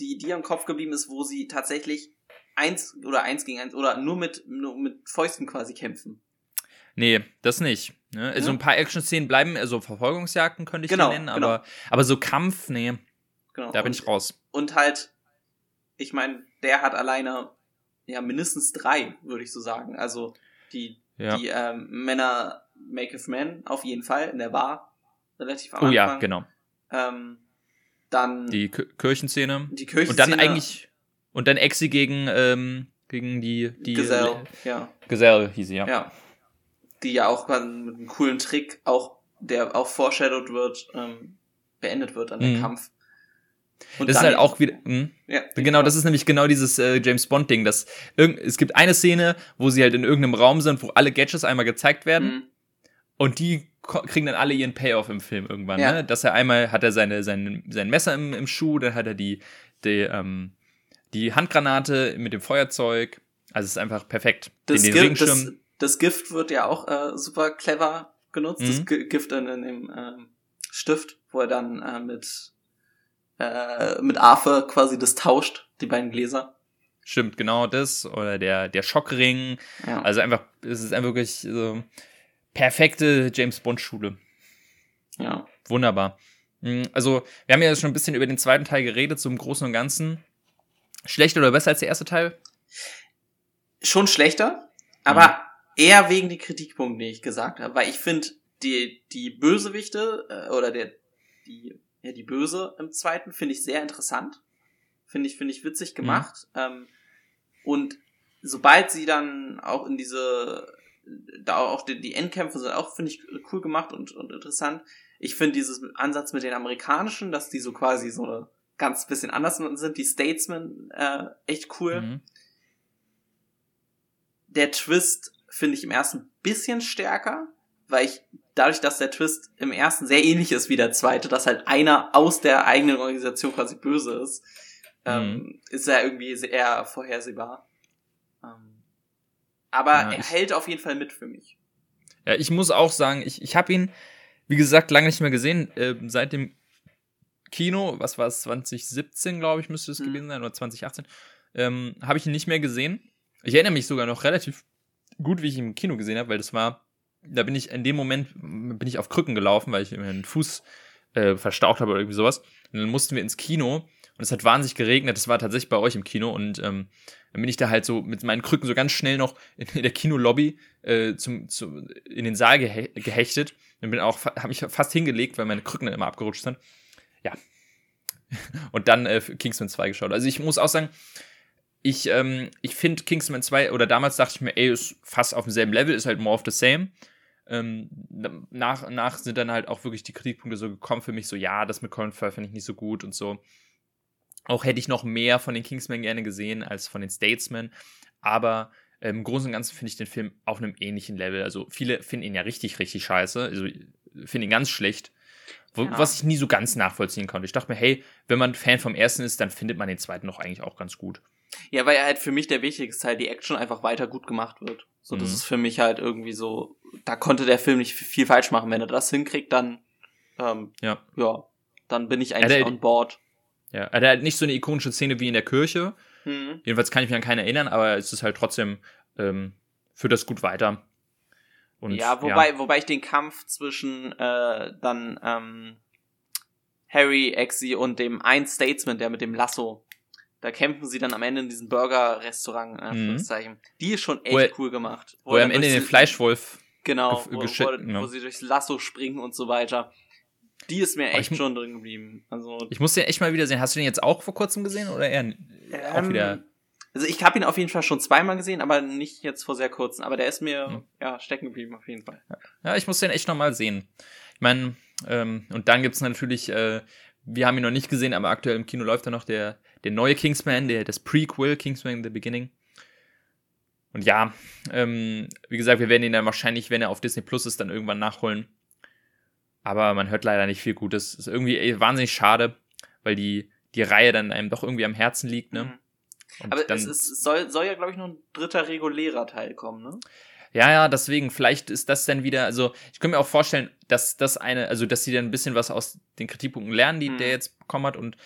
die dir im Kopf geblieben ist, wo sie tatsächlich eins oder eins gegen eins oder nur mit, nur mit Fäusten quasi kämpfen? Nee, das nicht. Ne? Also ja. ein paar Action-Szenen bleiben, also Verfolgungsjagden könnte ich genau, nennen, aber, genau. aber so Kampf, nee. Genau. Da bin und, ich raus. Und halt, ich meine, der hat alleine ja mindestens drei, würde ich so sagen. Also die, ja. die ähm, Männer Maketh Men auf jeden Fall in der Bar. Relativ am Anfang. Oh ja, genau. Ähm, dann die Kirchenszene. Die Kirchenszene. Und dann eigentlich und dann Exi gegen ähm, gegen die die Gesell, ja. Gesell hieß sie, ja. Ja die ja auch mit einem coolen Trick, auch der auch foreshadowed wird, ähm, beendet wird an dem mhm. Kampf. Und das ist halt auch wieder, mh. ja, genau, das ist nämlich genau dieses äh, James Bond Ding, dass irgend, es gibt eine Szene, wo sie halt in irgendeinem Raum sind, wo alle Gadgets einmal gezeigt werden mhm. und die kriegen dann alle ihren Payoff im Film irgendwann, ja. ne? Dass er einmal hat er seine sein sein Messer im, im Schuh, dann hat er die die ähm, die Handgranate mit dem Feuerzeug, also es ist einfach perfekt. Das, den, den Regenschirm. Das, das Gift wird ja auch äh, super clever genutzt, mhm. das G Gift in, in dem ähm, Stift, wo er dann äh, mit äh, mit Arthur quasi das tauscht, die beiden Gläser. Stimmt, genau das. Oder der, der Schockring. Ja. Also einfach, es ist einfach wirklich so perfekte James Bond-Schule. Ja. Wunderbar. Hm, also, wir haben ja schon ein bisschen über den zweiten Teil geredet, so im Großen und Ganzen. Schlechter oder besser als der erste Teil? Schon schlechter, aber mhm. eher wegen die Kritikpunkte, die ich gesagt habe. Weil ich finde, die, die Bösewichte äh, oder der, die, ja, die Böse im zweiten finde ich sehr interessant. Finde ich, finde ich witzig mhm. gemacht. Mhm. Ähm, und sobald sie dann auch in diese, da auch die, die Endkämpfe sind auch, finde ich, cool gemacht und, und interessant. Ich finde dieses Ansatz mit den Amerikanischen, dass die so quasi so eine ganz bisschen anders sind, die Statesmen, äh, echt cool. Mhm. Der Twist finde ich im ersten bisschen stärker, weil ich dadurch, dass der Twist im ersten sehr ähnlich ist wie der zweite, dass halt einer aus der eigenen Organisation quasi böse ist, ähm, mhm. ist er irgendwie sehr vorhersehbar. Ähm, aber ja, er hält auf jeden Fall mit für mich. Ja, ich muss auch sagen, ich, ich habe ihn, wie gesagt, lange nicht mehr gesehen. Äh, seit dem Kino, was war es, 2017, glaube ich, müsste es mhm. gewesen sein, oder 2018, ähm, habe ich ihn nicht mehr gesehen. Ich erinnere mich sogar noch relativ gut, wie ich ihn im Kino gesehen habe, weil das war, da bin ich in dem Moment, bin ich auf Krücken gelaufen, weil ich mir den Fuß äh, verstaucht habe oder irgendwie sowas. Und dann mussten wir ins Kino und es hat wahnsinnig geregnet. Das war tatsächlich bei euch im Kino und ähm, dann bin ich da halt so mit meinen Krücken so ganz schnell noch in, der Kinolobby äh, zum, zum, in den Saal gehe gehechtet und bin auch, habe mich fast hingelegt, weil meine Krücken dann immer abgerutscht sind. Ja. Und dann äh, Kingsman 2 geschaut. Also ich muss auch sagen, ich, ähm, ich finde Kingsman 2, oder damals dachte ich mir, ey, ist fast auf demselben Level, ist halt more of the same. Ähm, nach, nach sind dann halt auch wirklich die Kritikpunkte so gekommen für mich, so, ja, das mit Colin Firth finde ich nicht so gut und so. Auch hätte ich noch mehr von den Kingsmen gerne gesehen als von den Statesmen. Aber ähm, im Großen und Ganzen finde ich den Film auf einem ähnlichen Level. Also viele finden ihn ja richtig, richtig scheiße. Also finden ihn ganz schlecht. Wo, ja. Was ich nie so ganz nachvollziehen konnte. Ich dachte mir, hey, wenn man Fan vom ersten ist, dann findet man den zweiten doch eigentlich auch ganz gut. Ja, weil halt für mich der wichtigste Teil, die Action einfach weiter gut gemacht wird. So, das mhm. ist für mich halt irgendwie so, da konnte der Film nicht viel falsch machen. Wenn er das hinkriegt, dann, ähm, ja. ja, dann bin ich eigentlich ja, on board. Ja, er hat nicht so eine ikonische Szene wie in der Kirche. Mhm. Jedenfalls kann ich mich an keine erinnern, aber es ist halt trotzdem, ähm, führt das gut weiter. Und, ja, wobei, ja. wobei ich den Kampf zwischen äh, dann ähm, Harry, Exy und dem einen Statesman, der mit dem Lasso, da kämpfen sie dann am Ende in diesem Burger-Restaurant, Anführungszeichen. Mhm. Die ist schon echt er, cool gemacht. Wo, wo er am Ende den Fleischwolf Genau, wo, wo, genau. wo sie durchs Lasso springen und so weiter. Die ist mir echt ich, schon drin geblieben. Also, ich muss den echt mal wieder sehen. Hast du den jetzt auch vor kurzem gesehen oder eher ähm, auch wieder? Also ich habe ihn auf jeden Fall schon zweimal gesehen, aber nicht jetzt vor sehr kurzem. Aber der ist mir hm. ja stecken geblieben auf jeden Fall. Ja, ich muss den echt noch mal sehen. Ich meine, ähm, und dann gibt's natürlich, äh, wir haben ihn noch nicht gesehen, aber aktuell im Kino läuft da noch der der neue Kingsman, der das Prequel Kingsman in the Beginning. Und ja, ähm, wie gesagt, wir werden ihn dann wahrscheinlich, wenn er auf Disney Plus ist, dann irgendwann nachholen. Aber man hört leider nicht viel Gutes. Ist irgendwie ey, wahnsinnig schade, weil die, die Reihe dann einem doch irgendwie am Herzen liegt, ne? Mhm. Aber dann, es, ist, soll, soll ja, glaube ich, noch ein dritter regulärer Teil kommen, ne? Ja, ja, deswegen, vielleicht ist das dann wieder, also ich könnte mir auch vorstellen, dass das eine, also dass sie dann ein bisschen was aus den Kritikpunkten lernen, die mhm. der jetzt bekommen hat und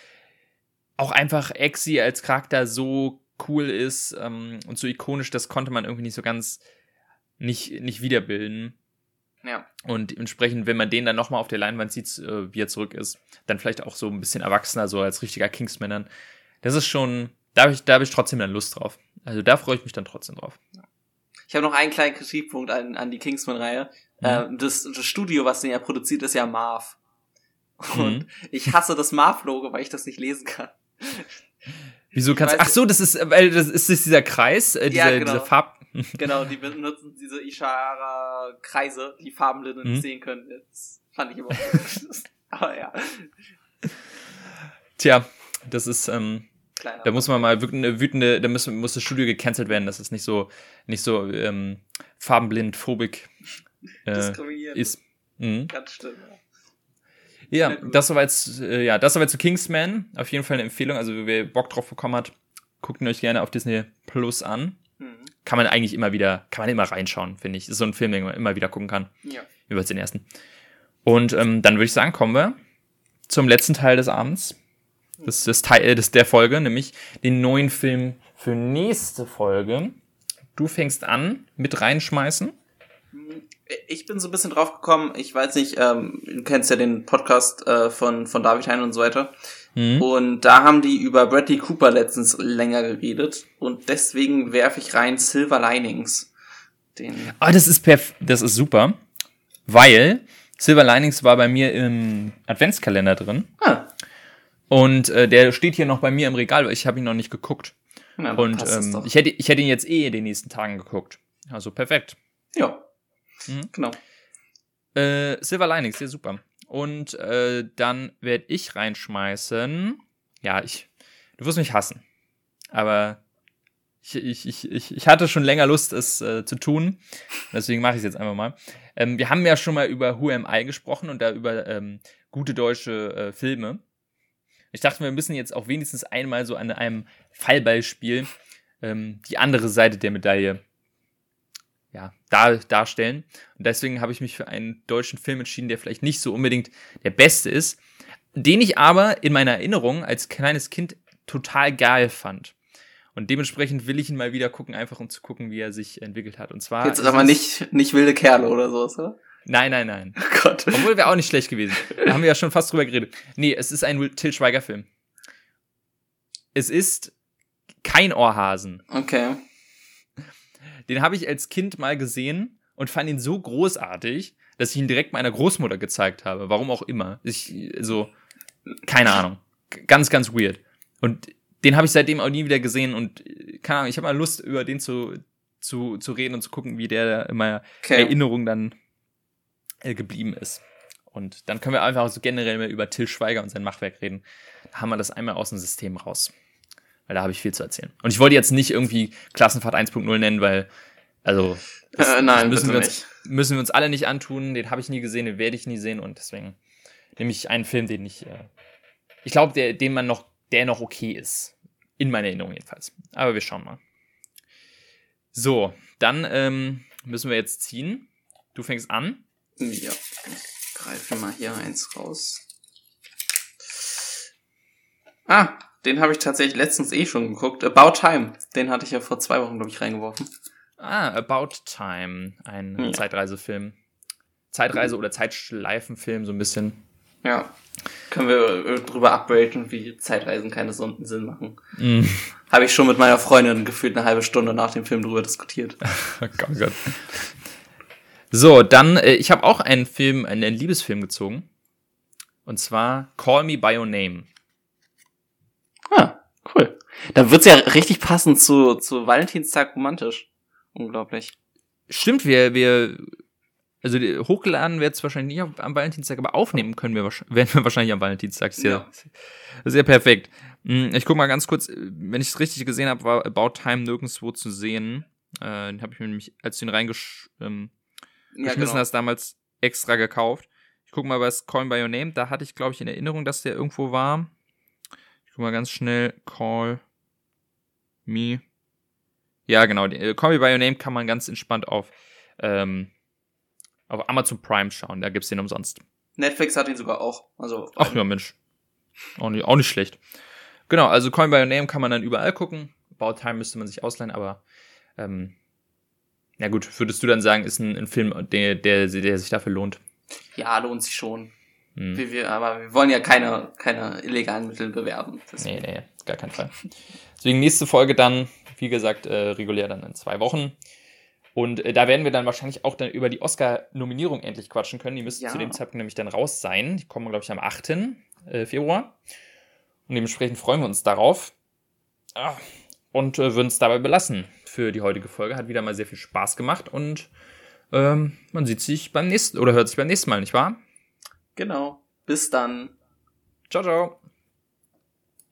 auch einfach Exi als Charakter so cool ist ähm, und so ikonisch, das konnte man irgendwie nicht so ganz nicht, nicht wiederbilden. Ja. Und entsprechend, wenn man den dann nochmal auf der Leinwand sieht, äh, wie er zurück ist, dann vielleicht auch so ein bisschen erwachsener, so als richtiger Kingsman dann. Das ist schon, da habe ich, da hab ich trotzdem dann Lust drauf. Also da freue ich mich dann trotzdem drauf. Ich habe noch einen kleinen Kritikpunkt an, an die Kingsman-Reihe. Mhm. Äh, das, das Studio, was den ja produziert, ist ja Marv. Und mhm. ich hasse das Marv-Logo, weil ich das nicht lesen kann. Wieso kannst du. Ach so, das ist, weil das ist, das dieser Kreis, äh, dieser, ja, genau. dieser Farb. genau, die benutzen diese Ishara-Kreise, die Farbenblinden hm. nicht sehen können. Das fand ich immer Aber ja. Tja, das ist, ähm, Kleiner da muss man mal wütende, wütende da muss, muss das Studio gecancelt werden, dass es nicht so, nicht so ähm, farbenblind, phobik äh, ist. Mhm. Ganz stimmt, ja. Ja, das soweit, äh, ja, das soweit zu Kingsman. Auf jeden Fall eine Empfehlung. Also, wer Bock drauf bekommen hat, guckt ihn euch gerne auf Disney Plus an. Mhm. Kann man eigentlich immer wieder, kann man immer reinschauen, finde ich. Ist so ein Film, den man immer wieder gucken kann. Ja. Über den ersten. Und ähm, dann würde ich sagen, kommen wir zum letzten Teil des Abends. Das ist Teil des, der Folge, nämlich den neuen Film für nächste Folge. Du fängst an mit reinschmeißen. Ich bin so ein bisschen drauf gekommen, ich weiß nicht, ähm, du kennst ja den Podcast äh, von, von David Hein und so weiter. Mhm. Und da haben die über Bradley Cooper letztens länger geredet. Und deswegen werfe ich rein Silver Linings. Den ah, das ist perf das ist super. Weil Silver Linings war bei mir im Adventskalender drin. Ah. Und äh, der steht hier noch bei mir im Regal, weil ich habe ihn noch nicht geguckt. Ja, und ähm, ich, hätte, ich hätte ihn jetzt eh in den nächsten Tagen geguckt. Also perfekt. Ja. Mhm. Genau. Äh, Silver Linings, sehr super. Und äh, dann werde ich reinschmeißen. Ja, ich. Du wirst mich hassen. Aber ich, ich, ich, ich, ich hatte schon länger Lust, es äh, zu tun. Deswegen mache ich es jetzt einfach mal. Ähm, wir haben ja schon mal über Who Am I gesprochen und da über ähm, gute deutsche äh, Filme. Ich dachte, wir müssen jetzt auch wenigstens einmal so an einem Fallbeispiel ähm, die andere Seite der Medaille ja, dar darstellen. Und deswegen habe ich mich für einen deutschen Film entschieden, der vielleicht nicht so unbedingt der beste ist, den ich aber in meiner Erinnerung als kleines Kind total geil fand. Und dementsprechend will ich ihn mal wieder gucken, einfach um zu gucken, wie er sich entwickelt hat. Und zwar. Jetzt aber nicht, nicht wilde Kerle oder so, oder? Nein, nein, nein. Oh Gott. Obwohl wäre auch nicht schlecht gewesen. Da haben wir ja schon fast drüber geredet. Nee, es ist ein Till Schweiger-Film. Es ist kein Ohrhasen. Okay. Den habe ich als Kind mal gesehen und fand ihn so großartig, dass ich ihn direkt meiner Großmutter gezeigt habe. Warum auch immer. Ich, so, keine Ahnung. Ganz, ganz weird. Und den habe ich seitdem auch nie wieder gesehen und keine Ahnung, ich habe mal Lust, über den zu, zu, zu reden und zu gucken, wie der in meiner okay. Erinnerung dann äh, geblieben ist. Und dann können wir einfach so generell mehr über Till Schweiger und sein Machwerk reden. Da haben wir das einmal aus dem System raus. Weil da habe ich viel zu erzählen. Und ich wollte jetzt nicht irgendwie Klassenfahrt 1.0 nennen, weil, also, das, äh, nein, das müssen, wir uns, müssen wir uns alle nicht antun. Den habe ich nie gesehen, den werde ich nie sehen. Und deswegen nehme ich einen Film, den ich, äh, ich glaube, der, den man noch, der noch okay ist. In meiner Erinnerung jedenfalls. Aber wir schauen mal. So, dann ähm, müssen wir jetzt ziehen. Du fängst an. Ja, ich greife mal hier eins raus. Ah, den habe ich tatsächlich letztens eh schon geguckt. About Time. Den hatte ich ja vor zwei Wochen, glaube ich, reingeworfen. Ah, About Time. Ein ja. Zeitreisefilm. Zeitreise- oder Zeitschleifenfilm, so ein bisschen. Ja. Können wir äh, drüber upgraden, wie Zeitreisen keine Sinn machen. Mm. Habe ich schon mit meiner Freundin gefühlt eine halbe Stunde nach dem Film drüber diskutiert. oh Gott. So, dann, äh, ich habe auch einen Film, einen Liebesfilm gezogen. Und zwar Call Me By Your Name. Ah, cool. Da wird's ja richtig passend zu, zu Valentinstag romantisch. Unglaublich. Stimmt, wir, wir, also hochgeladen wird's wahrscheinlich nicht am Valentinstag, aber aufnehmen können wir, werden wir wahrscheinlich am Valentinstag. Sehr, ja. sehr perfekt. Hm, ich guck mal ganz kurz, wenn ich es richtig gesehen habe, war About Time nirgendwo zu sehen. Äh, den habe ich mir nämlich, als du ihn reingesch, ähm, ja, geschmissen genau. hast, damals extra gekauft. Ich guck mal bei Coin by Your Name, da hatte ich, glaube ich, in Erinnerung, dass der irgendwo war. Ich guck mal ganz schnell. Call me. Ja, genau. Die, äh, Call me by Your Name kann man ganz entspannt auf, ähm, auf Amazon Prime schauen. Da gibt's den umsonst. Netflix hat ihn sogar auch. Also Ach ja, Mensch. Auch nicht, auch nicht schlecht. Genau, also Coin by Your Name kann man dann überall gucken. About Time müsste man sich ausleihen, aber ähm, ja gut, würdest du dann sagen, ist ein, ein Film, der, der, der sich dafür lohnt? Ja, lohnt sich schon. Hm. Wir, wir, aber wir wollen ja keine, keine illegalen Mittel bewerben. Deswegen. Nee, nee, gar keinen Fall. Deswegen nächste Folge dann, wie gesagt, äh, regulär dann in zwei Wochen. Und äh, da werden wir dann wahrscheinlich auch dann über die Oscar-Nominierung endlich quatschen können. Die müssen ja. zu dem Zeitpunkt nämlich dann raus sein. Die kommen, glaube ich, am 8. Äh, Februar. Und dementsprechend freuen wir uns darauf. Ah, und äh, würden es dabei belassen für die heutige Folge. Hat wieder mal sehr viel Spaß gemacht und ähm, man sieht sich beim nächsten oder hört sich beim nächsten Mal, nicht wahr? Genau. Bis dann. Ciao, ciao.